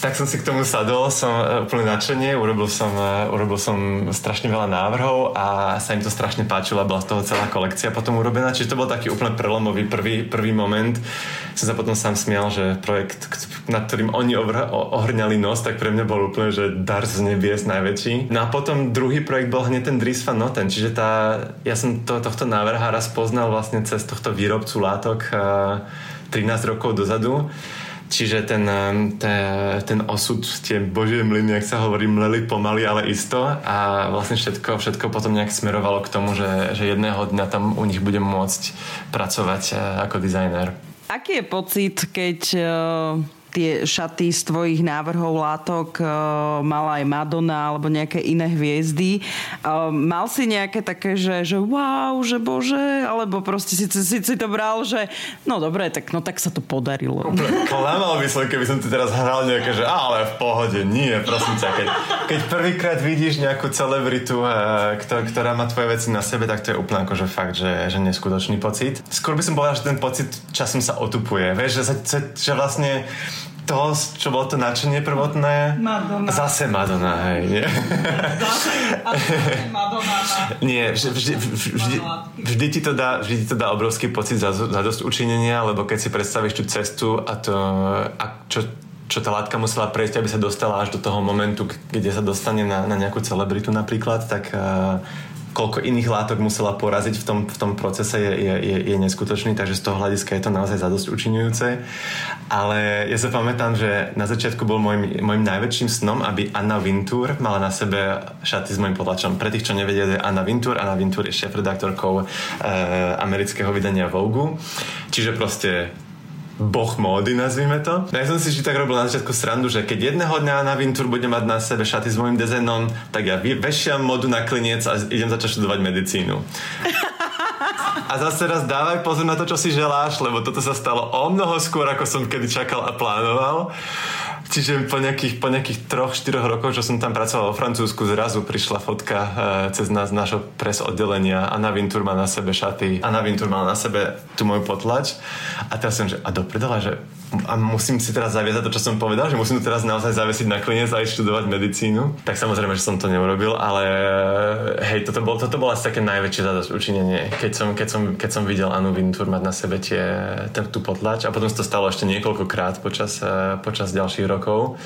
Speaker 2: tak som si k tomu sadol, som e, úplne nadšenie, urobil som, e, urobil som strašne veľa návrhov a sa im to strašne páčilo a bola z toho celá kolekcia potom urobená, čiže to bol taký úplne prelomový prvý, prvý moment. Som sa potom sám smial, že projekt, nad ktorým oni ohrňali nos, tak pre mňa bol úplne, že dar z nebies najväčší. No a potom druhý projekt bol hneď ten Dries van Noten, čiže tá, ja som to, tohto návrhára spoznal vlastne cez tohto výrobcu látok 13 e, rokov dozadu Čiže ten, ten, ten osud, tie božie mlyny, ak sa hovorí, mleli pomaly, ale isto a vlastne všetko, všetko potom nejak smerovalo k tomu, že, že jedného dňa tam u nich budem môcť pracovať e, ako dizajner.
Speaker 1: Aký je pocit, keď e, tie šaty z tvojich návrhov látok uh, mala aj Madonna alebo nejaké iné hviezdy. Uh, mal si nejaké také, že, že wow, že bože, alebo proste si, si, si to bral, že no dobre, tak, no tak sa to podarilo.
Speaker 2: Klamal by som, keby som ti teraz hral nejaké, že ale v pohode, nie, prosím ťa. Keď, keď prvýkrát vidíš nejakú celebritu, uh, ktorá má tvoje veci na sebe, tak to je úplne akože fakt, že, že neskutočný pocit. Skôr by som povedal, že ten pocit časom sa otupuje. Vieš, že, sa, že vlastne to, čo bolo to nadšenie prvotné.
Speaker 1: Madonna.
Speaker 2: Zase Madonna, hej. Nie?
Speaker 1: Zase Madonna.
Speaker 2: Nie, vždy, vždy, vždy, vždy, ti to dá, vždy ti to dá obrovský pocit za, za dosť učinenia, lebo keď si predstavíš tú cestu a to, a čo, čo tá látka musela prejsť, aby sa dostala až do toho momentu, kde sa dostane na, na nejakú celebritu napríklad, tak uh, koľko iných látok musela poraziť v tom, v tom procese je, je, je, je neskutočný, takže z toho hľadiska je to naozaj zadosť učinujúce. Ale ja sa pamätám, že na začiatku bol môjim, najväčším snom, aby Anna Vintur mala na sebe šaty s môjim potlačom. Pre tých, čo nevedia, je Anna Vintur. Anna Vintur je šéf-redaktorkou e, amerického vydania Vogue. Čiže proste boh módy, nazvime to. No ja som si vždy tak robil na začiatku srandu, že keď jedného dňa na Vintur bude mať na sebe šaty s môjim dizajnom, tak ja vešiam modu na kliniec a idem začať študovať medicínu. A zase raz dávaj pozor na to, čo si želáš, lebo toto sa stalo o mnoho skôr, ako som kedy čakal a plánoval. Čiže po nejakých, po nejakých troch, štyroch rokoch, čo som tam pracoval vo Francúzsku, zrazu prišla fotka e, cez nás, našho pres oddelenia. Anna Vintur má na sebe šaty. Anna Vintur má na sebe tú moju potlač. A teraz som, že a do že a musím si teraz zaviazať to, čo som povedal, že musím teraz naozaj zavesiť na klinec a ísť študovať medicínu. Tak samozrejme, že som to neurobil, ale hej, toto, bol, toto bolo asi také najväčšie zadosť učinenie, keď som, keď som, keď som videl Anu Vintur mať na sebe tie, tú potlač a potom sa to stalo ešte niekoľkokrát počas, eh, počas ďalších rokov.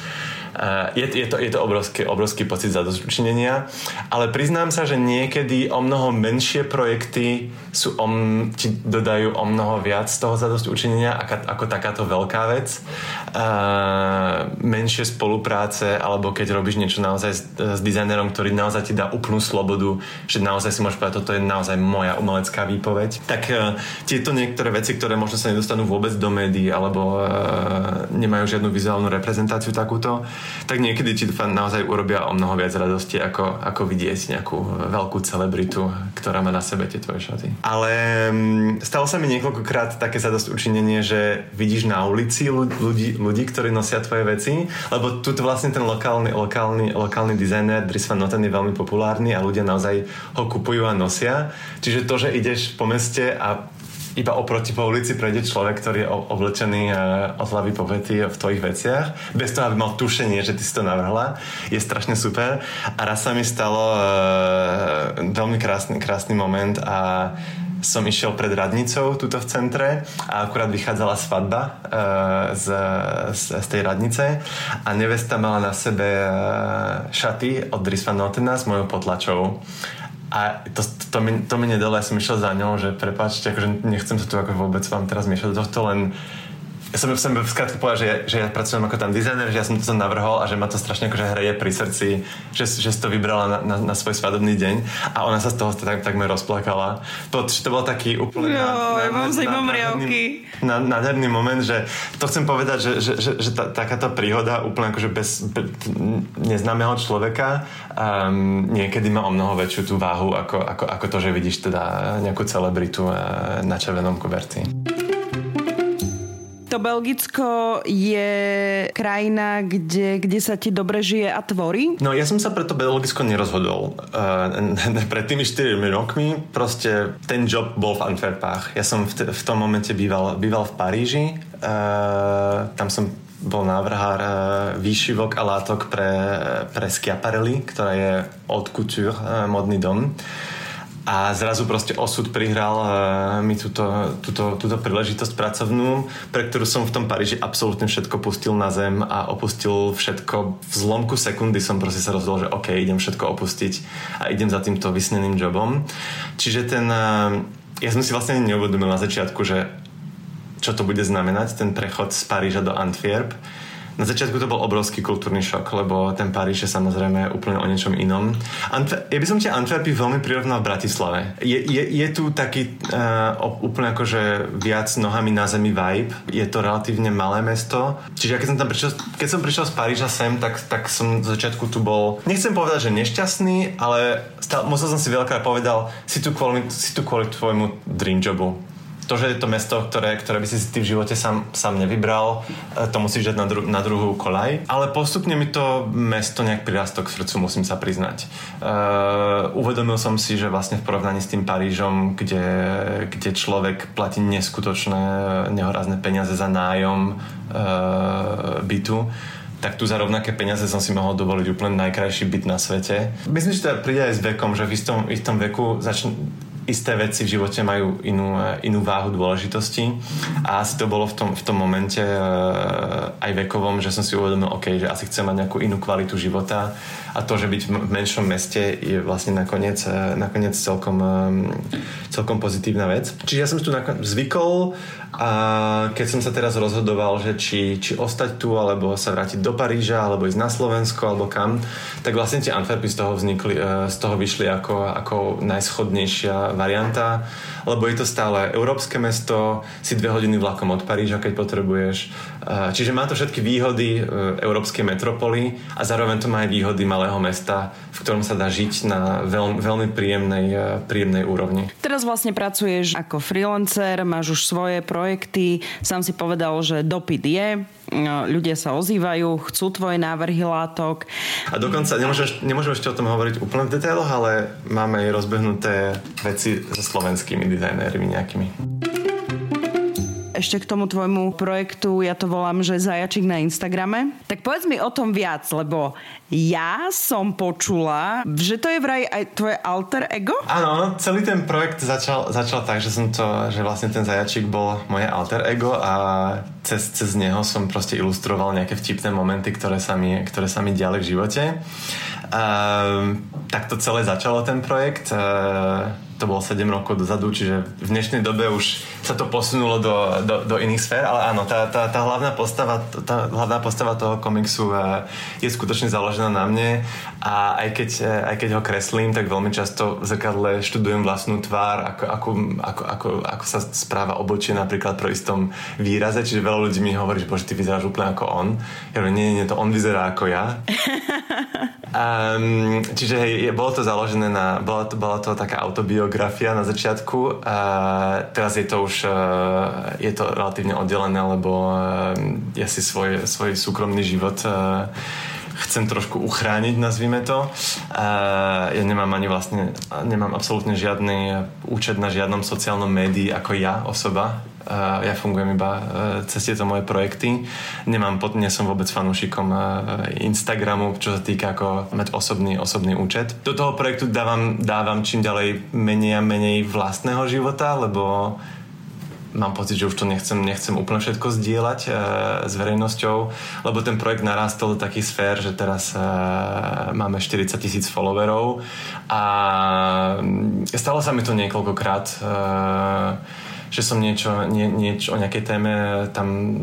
Speaker 2: Je, je, to, je to obrovský, obrovský pocit učinenia, ale priznám sa, že niekedy o mnoho menšie projekty sú o, ti dodajú o mnoho viac z toho učinenia ako, ako takáto veľká vec. Uh, menšie spolupráce, alebo keď robíš niečo naozaj s, s dizajnerom, ktorý naozaj ti dá úplnú slobodu, že naozaj si môžeš povedať, toto je naozaj moja umelecká výpoveď. Tak uh, tieto niektoré veci, ktoré možno sa nedostanú vôbec do médií, alebo uh, nemajú žiadnu vizuálnu reprezentáciu takúto, tak niekedy ti naozaj urobia o mnoho viac radosti, ako, ako vidieť nejakú veľkú celebritu, ktorá má na sebe tie tvoje šaty. Ale mm, stalo sa mi niekoľkokrát také zadosť učinenie, že vidíš na ulici ľudí, ľudí, ktorí nosia tvoje veci, lebo tu vlastne ten lokálny, lokálny, lokálny dizajner Dries Van Noten je veľmi populárny a ľudia naozaj ho kupujú a nosia. Čiže to, že ideš po meste a iba oproti po ulici prejde človek, ktorý je oblečený e, od hlavy po vety v tvojich veciach, bez toho, aby mal tušenie, že ty si to navrhla, je strašne super. A raz sa mi stalo uh, veľmi krásny, krásny moment a som išiel pred radnicou tuto v centre a akurát vychádzala svadba uh, z, z, z tej radnice. A nevesta mala na sebe uh, šaty od Dries Van Notena s mojou potlačou a to, to, to, mi, to mi nedalo, ja som išiel za ňou, že prepáčte, akože nechcem sa tu ako vôbec vám teraz miešať. Do tohto, len som, som skrátka povedal, že, ja, že ja pracujem ako tam dizajner, že ja som to navrhol a že ma to strašne akože hreje pri srdci, že, že si to vybrala na, na, na svoj svadobný deň a ona sa z toho tak, takmer rozplakala. To, to bol taký úplne
Speaker 1: jo, nádherný,
Speaker 2: nádherný moment, že to chcem povedať, že, že, že, že tá, takáto príhoda úplne akože bez, bez neznámeho človeka um, niekedy má o mnoho väčšiu tú váhu ako, ako, ako to, že vidíš teda nejakú celebritu uh, na červenom koberci.
Speaker 1: To Belgicko je krajina, kde, kde sa ti dobre žije a tvorí?
Speaker 2: No ja som sa pre to Belgicko nerozhodol. Uh, pred tými 4 rokmi proste ten job bol v Antwerpách. Ja som v, t- v tom momente býval, býval v Paríži. Uh, tam som bol návrhár uh, výšivok a látok pre, pre Schiaparelli, ktorá je od couture, modný dom. A zrazu proste osud prihral uh, mi túto, túto, túto príležitosť pracovnú, pre ktorú som v tom Paríži absolútne všetko pustil na zem a opustil všetko. V zlomku sekundy som proste sa rozhodol, že OK, idem všetko opustiť a idem za týmto vysneným jobom. Čiže ten... Uh, ja som si vlastne neuvedomil na začiatku, že čo to bude znamenať, ten prechod z Paríža do Antwerp. Na začiatku to bol obrovský kultúrny šok, lebo ten Paríž je samozrejme úplne o niečom inom. Antwer- ja by som tie Antwerpy veľmi prirovnal v Bratislave. Je, je, je tu taký uh, úplne akože viac nohami na zemi vibe. Je to relatívne malé mesto. Čiže keď som tam prišiel, keď som prišiel z Paríža sem, tak, tak som z začiatku tu bol, nechcem povedať, že nešťastný, ale stále, musel som si veľakrát povedal, si tu kvôli, si tu kvôli tvojmu dream jobu to, že je to mesto, ktoré, ktoré by si ty v živote sám, sám nevybral, e, to musíš dať na, dru- na druhú kolaj. Ale postupne mi to mesto nejak prirastlo k srdcu, musím sa priznať. Uh, uvedomil som si, že vlastne v porovnaní s tým Parížom, kde, kde človek platí neskutočné, nehorazné peniaze za nájom uh, bytu, tak tu za rovnaké peniaze som si mohol dovoliť úplne najkrajší byt na svete. Myslím, že to príde aj s vekom, že v istom, istom veku začne, isté veci v živote majú inú, inú váhu dôležitosti a asi to bolo v tom, v tom momente uh, aj vekovom, že som si uvedomil, OK, že asi chcem mať nejakú inú kvalitu života a to, že byť v menšom meste je vlastne nakoniec, uh, nakoniec celkom, celkom pozitívna vec. Čiže ja som si tu zvykol a keď som sa teraz rozhodoval, že či, či ostať tu, alebo sa vrátiť do Paríža, alebo ísť na Slovensko, alebo kam, tak vlastne tie Antwerpy z toho, vznikli, z toho vyšli ako, ako najschodnejšia varianta, lebo je to stále európske mesto, si dve hodiny vlakom od Paríža, keď potrebuješ. Čiže má to všetky výhody e, európskej metropoly a zároveň to má aj výhody malého mesta, v ktorom sa dá žiť na veľmi, veľmi príjemnej, e, príjemnej úrovni.
Speaker 1: Teraz vlastne pracuješ ako freelancer, máš už svoje projekty, sám si povedal, že dopyt je, ľudia sa ozývajú, chcú tvoje návrhy látok.
Speaker 2: A dokonca nemôžem ešte o tom hovoriť úplne v detailoch, ale máme aj rozbehnuté veci so slovenskými dizajnérmi nejakými
Speaker 1: ešte k tomu tvojmu projektu, ja to volám, že zajačik na Instagrame. Tak povedz mi o tom viac, lebo ja som počula, že to je vraj aj tvoje alter ego?
Speaker 2: Áno, celý ten projekt začal, začal tak, že som to, že vlastne ten zajačik bol moje alter ego a cez, cez neho som proste ilustroval nejaké vtipné momenty, ktoré sa mi, ktoré sa mi diali v živote. Uh, tak to celé začalo ten projekt. Uh, to bolo 7 rokov dozadu, čiže v dnešnej dobe už sa to posunulo do, do, do iných sfér, ale áno, tá, tá, tá, hlavná postava, tá hlavná postava toho komiksu uh, je skutočne založená na mne a aj keď, uh, aj keď ho kreslím, tak veľmi často v zrkadle študujem vlastnú tvár, ako, ako, ako, ako, ako sa správa obočie napríklad pro istom výraze, čiže veľa ľudí mi hovorí, že bože, ty vyzeráš úplne ako on. Ja hovorím, nie, nie, to on vyzerá ako ja. Um, čiže hej, bolo to založené na, bola to, bola to taká autobiografia na začiatku. A teraz je to už, uh, je to relatívne oddelené, lebo uh, ja si svoj, svoj súkromný život uh, chcem trošku uchrániť, nazvime to. Ja nemám ani vlastne, nemám absolútne žiadny účet na žiadnom sociálnom médii ako ja, osoba ja fungujem iba e, cez tieto moje projekty. Nemám, nie som vôbec fanúšikom e, Instagramu, čo sa týka ako mať osobný, osobný účet. Do toho projektu dávam, dávam čím ďalej menej a menej vlastného života, lebo mám pocit, že už to nechcem, nechcem úplne všetko zdieľať e, s verejnosťou, lebo ten projekt narastol do takých sfér, že teraz e, máme 40 tisíc followerov a stalo sa mi to niekoľkokrát e, že som niečo, nie, niečo o nejakej téme tam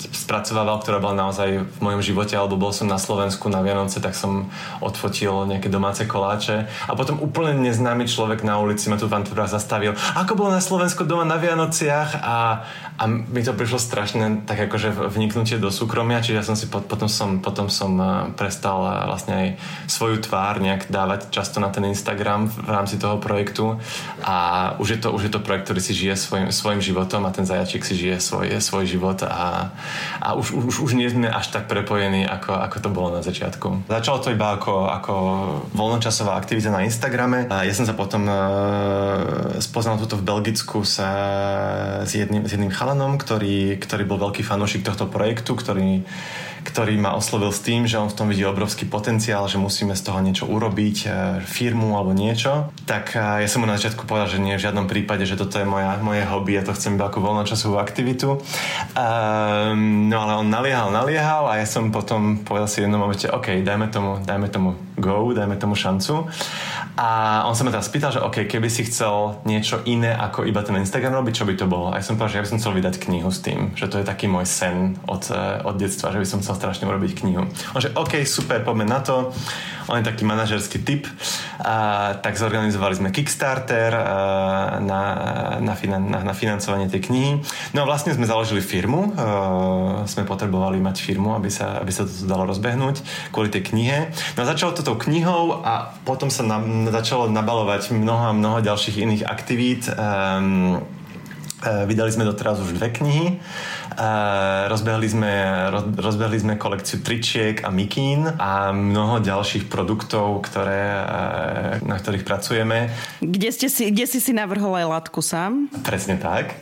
Speaker 2: spracovával, ktorá bola naozaj v mojom živote, alebo bol som na Slovensku na Vianoce, tak som odfotil nejaké domáce koláče a potom úplne neznámy človek na ulici ma tu v Antwerpách zastavil. Ako bolo na Slovensku doma na Vianociach a, a mi to prišlo strašne tak akože vniknutie do súkromia, čiže ja som si potom som, potom som eh, prestal eh, vlastne aj svoju tvár nejak dávať často na ten Instagram v rámci toho projektu a už je to, už je to projekt, ktorý si žije svoj svojim, svojim životom a ten zajačik si žije svoj, svoj život a, a už, už, už nie sme až tak prepojení, ako, ako to bolo na začiatku. Začalo to iba ako, ako voľnočasová aktivita na Instagrame. A ja som sa potom uh, spoznal tuto v Belgicku sa s jedným, s jedným chalanom, ktorý, ktorý bol veľký fanúšik tohto projektu, ktorý ktorý ma oslovil s tým, že on v tom vidí obrovský potenciál, že musíme z toho niečo urobiť, e, firmu alebo niečo, tak e, ja som mu na začiatku povedal, že nie v žiadnom prípade, že toto je moja, moje hobby, ja to chcem iba ako voľnočasovú aktivitu. Um, no ale on naliehal, naliehal a ja som potom povedal si jednom momente, OK, dajme tomu, dajme tomu go, dajme tomu šancu. A on sa ma teraz spýtal, že OK, keby si chcel niečo iné ako iba ten Instagram robiť, čo by to bolo? A ja som povedal, že ja by som chcel vydať knihu s tým, že to je taký môj sen od, e, od detstva, že by som chcel strašne urobiť knihu. On že OK, super, poďme na to. On je taký manažerský typ. A, tak zorganizovali sme Kickstarter a, na, na, na, na financovanie tej knihy. No a vlastne sme založili firmu. A, sme potrebovali mať firmu, aby sa, aby sa to dalo rozbehnúť kvôli tej knihe. No a začalo to tou knihou a potom sa na, začalo nabalovať mnoho a mnoho ďalších iných aktivít. Um, Vydali sme doteraz už dve knihy. Rozbehli sme, rozbehli sme kolekciu tričiek a mikín a mnoho ďalších produktov, ktoré, na ktorých pracujeme.
Speaker 1: Kde, ste si, kde si si navrhol aj látku sám?
Speaker 2: Presne tak.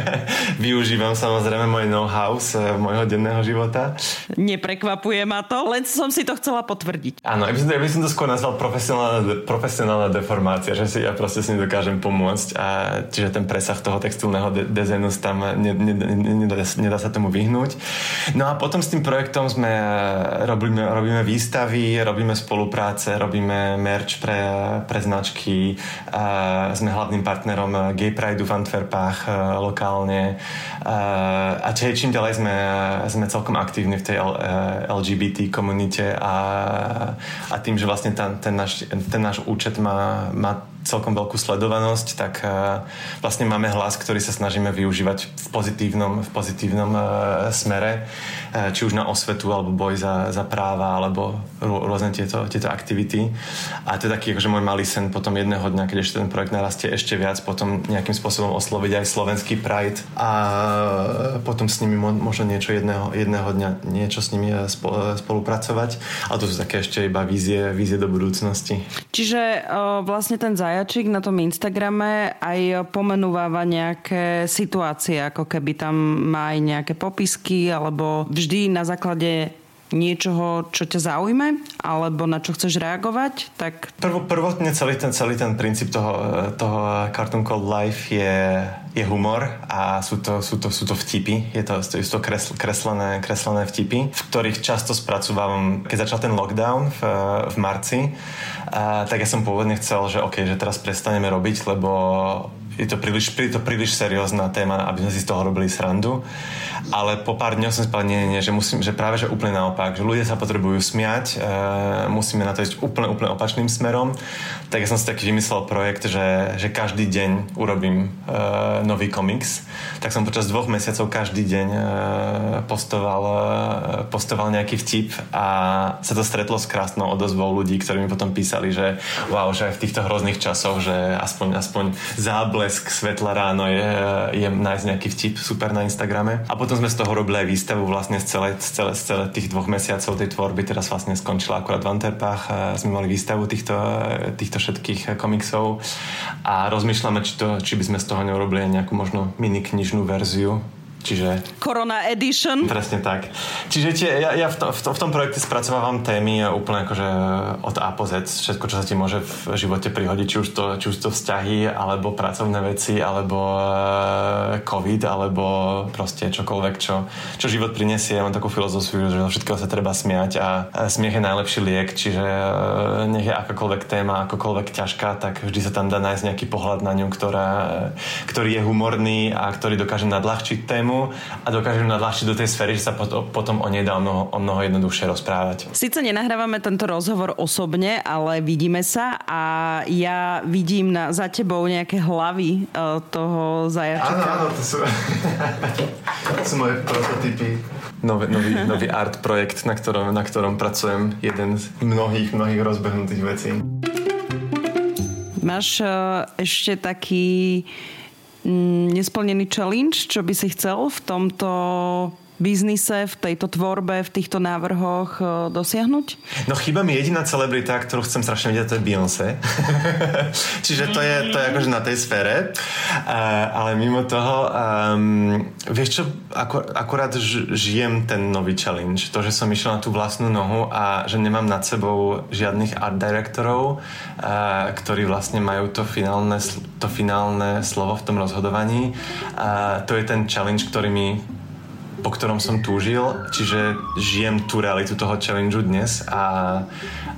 Speaker 2: Využívam samozrejme môj know-how z e, môjho denného života.
Speaker 1: Neprekvapuje ma to, len som si to chcela potvrdiť.
Speaker 2: Áno, ja by som, ja by som to skôr nazval profesionálna, profesionálna deformácia, že si ja proste si nedokážem pomôcť a čiže ten presah toho textilného de- dezenu tam ne, ne, ne, nedá, nedá sa tomu vyhnúť. No a potom s tým projektom sme robíme, robíme výstavy, robíme spolupráce, robíme merch pre, pre značky, a sme hlavným partnerom Gay Pride v Antwerpách lokálne a čím ďalej sme, sme celkom aktívni v tej LGBT komunite a, a tým, že vlastne ten, ten, náš, ten náš účet má, má celkom veľkú sledovanosť, tak uh, vlastne máme hlas, ktorý sa snažíme využívať v pozitívnom, v pozitívnom uh, smere, uh, či už na osvetu, alebo boj za, za práva, alebo rôzne tieto, tieto aktivity. A to je taký akože môj malý sen potom jedného dňa, keď ešte ten projekt narastie ešte viac, potom nejakým spôsobom osloviť aj slovenský Pride a potom s nimi možno niečo jedného, jedného dňa niečo s nimi spolupracovať. Ale to sú také ešte iba vízie, vízie do budúcnosti.
Speaker 1: Čiže vlastne ten zájem zajačik na tom Instagrame aj pomenúváva nejaké situácie, ako keby tam má aj nejaké popisky, alebo vždy na základe niečoho, čo ťa zaujme, alebo na čo chceš reagovať, tak...
Speaker 2: Prvo, prvotne celý ten, celý ten princíp toho, toho Cartoon Called Life je, je humor a sú to, sú to, sú to vtipy. Je to, sú to kresl, kreslené, kreslené vtipy, v ktorých často spracúvam, keď začal ten lockdown v, v marci, a, tak ja som pôvodne chcel, že OK, že teraz prestaneme robiť, lebo je to príliš, to príliš seriózna téma, aby sme si z toho robili srandu. Ale po pár dňoch som si nie, nie, že, musím, že práve že úplne naopak, že ľudia sa potrebujú smiať, e, musíme na to ísť úplne, úplne opačným smerom. Tak ja som si taký vymyslel projekt, že, že každý deň urobím e, nový komiks. Tak som počas dvoch mesiacov každý deň e, postoval, e, postoval nejaký vtip a sa to stretlo s krásnou odozvou ľudí, ktorí mi potom písali, že wow, že aj v týchto hrozných časoch, že aspoň, aspoň záble blesk svetla ráno je, je nájsť nejaký vtip super na Instagrame. A potom sme z toho robili aj výstavu vlastne z celé, z celé, z celé tých dvoch mesiacov tej tvorby. Teraz vlastne skončila akurát v Antwerpách a sme mali výstavu týchto, týchto všetkých komiksov a rozmýšľame, či, to, či by sme z toho neurobili nejakú možno mini knižnú verziu Čiže...
Speaker 1: Corona Edition.
Speaker 2: Presne tak. Čiže tie, ja, ja v, to, v, to, v tom projekte spracovávam témy úplne akože od A po Z. Všetko, čo sa ti môže v živote prihodiť, či už to, či už to vzťahy, alebo pracovné veci, alebo uh, COVID, alebo proste čokoľvek, čo, čo život prinesie. Ja mám takú filozofiu, že všetkého sa treba smiať a smiech je najlepší liek, čiže nech je akákoľvek téma, akokoľvek ťažká, tak vždy sa tam dá nájsť nejaký pohľad na ňu, ktorá, ktorý je humorný a ktorý dokáže nadľahčiť tému tému a dokážem nadľahčiť do tej sféry, že sa potom o nej dá o mnoho, o mnoho jednoduchšie rozprávať.
Speaker 1: Sice nenahrávame tento rozhovor osobne, ale vidíme sa a ja vidím na, za tebou nejaké hlavy uh, toho zajačika.
Speaker 2: Áno, áno, to sú, to sú moje prototypy. Nový, nový, nový art projekt, na ktorom, na ktorom pracujem. Jeden z mnohých, mnohých rozbehnutých vecí.
Speaker 1: Máš uh, ešte taký nesplnený challenge, čo by si chcel v tomto biznise, v tejto tvorbe, v týchto návrhoch e, dosiahnuť?
Speaker 2: No chýba mi jediná celebrita, ktorú chcem strašne vidieť, to je Beyoncé. Čiže to je, to je akože na tej sfére. Uh, ale mimo toho, um, vieš čo, ako, akurát žijem ten nový challenge. To, že som išiel na tú vlastnú nohu a že nemám nad sebou žiadnych art directorov, uh, ktorí vlastne majú to finálne, to finálne slovo v tom rozhodovaní. Uh, to je ten challenge, ktorý mi po ktorom som túžil, čiže žijem tú realitu toho challengeu dnes a,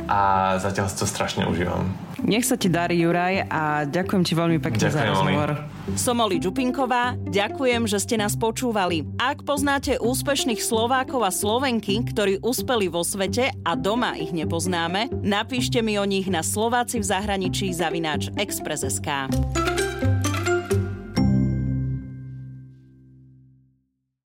Speaker 2: a zatiaľ to strašne užívam.
Speaker 1: Nech sa ti darí, Juraj, a ďakujem ti veľmi pekne ďakujem, za rozhovor. Som Oli Čupinková, ďakujem, že ste nás počúvali. Ak poznáte úspešných Slovákov a Slovenky, ktorí uspeli vo svete a doma ich nepoznáme, napíšte mi o nich na Slováci v zahraničí zavináč Express.sk.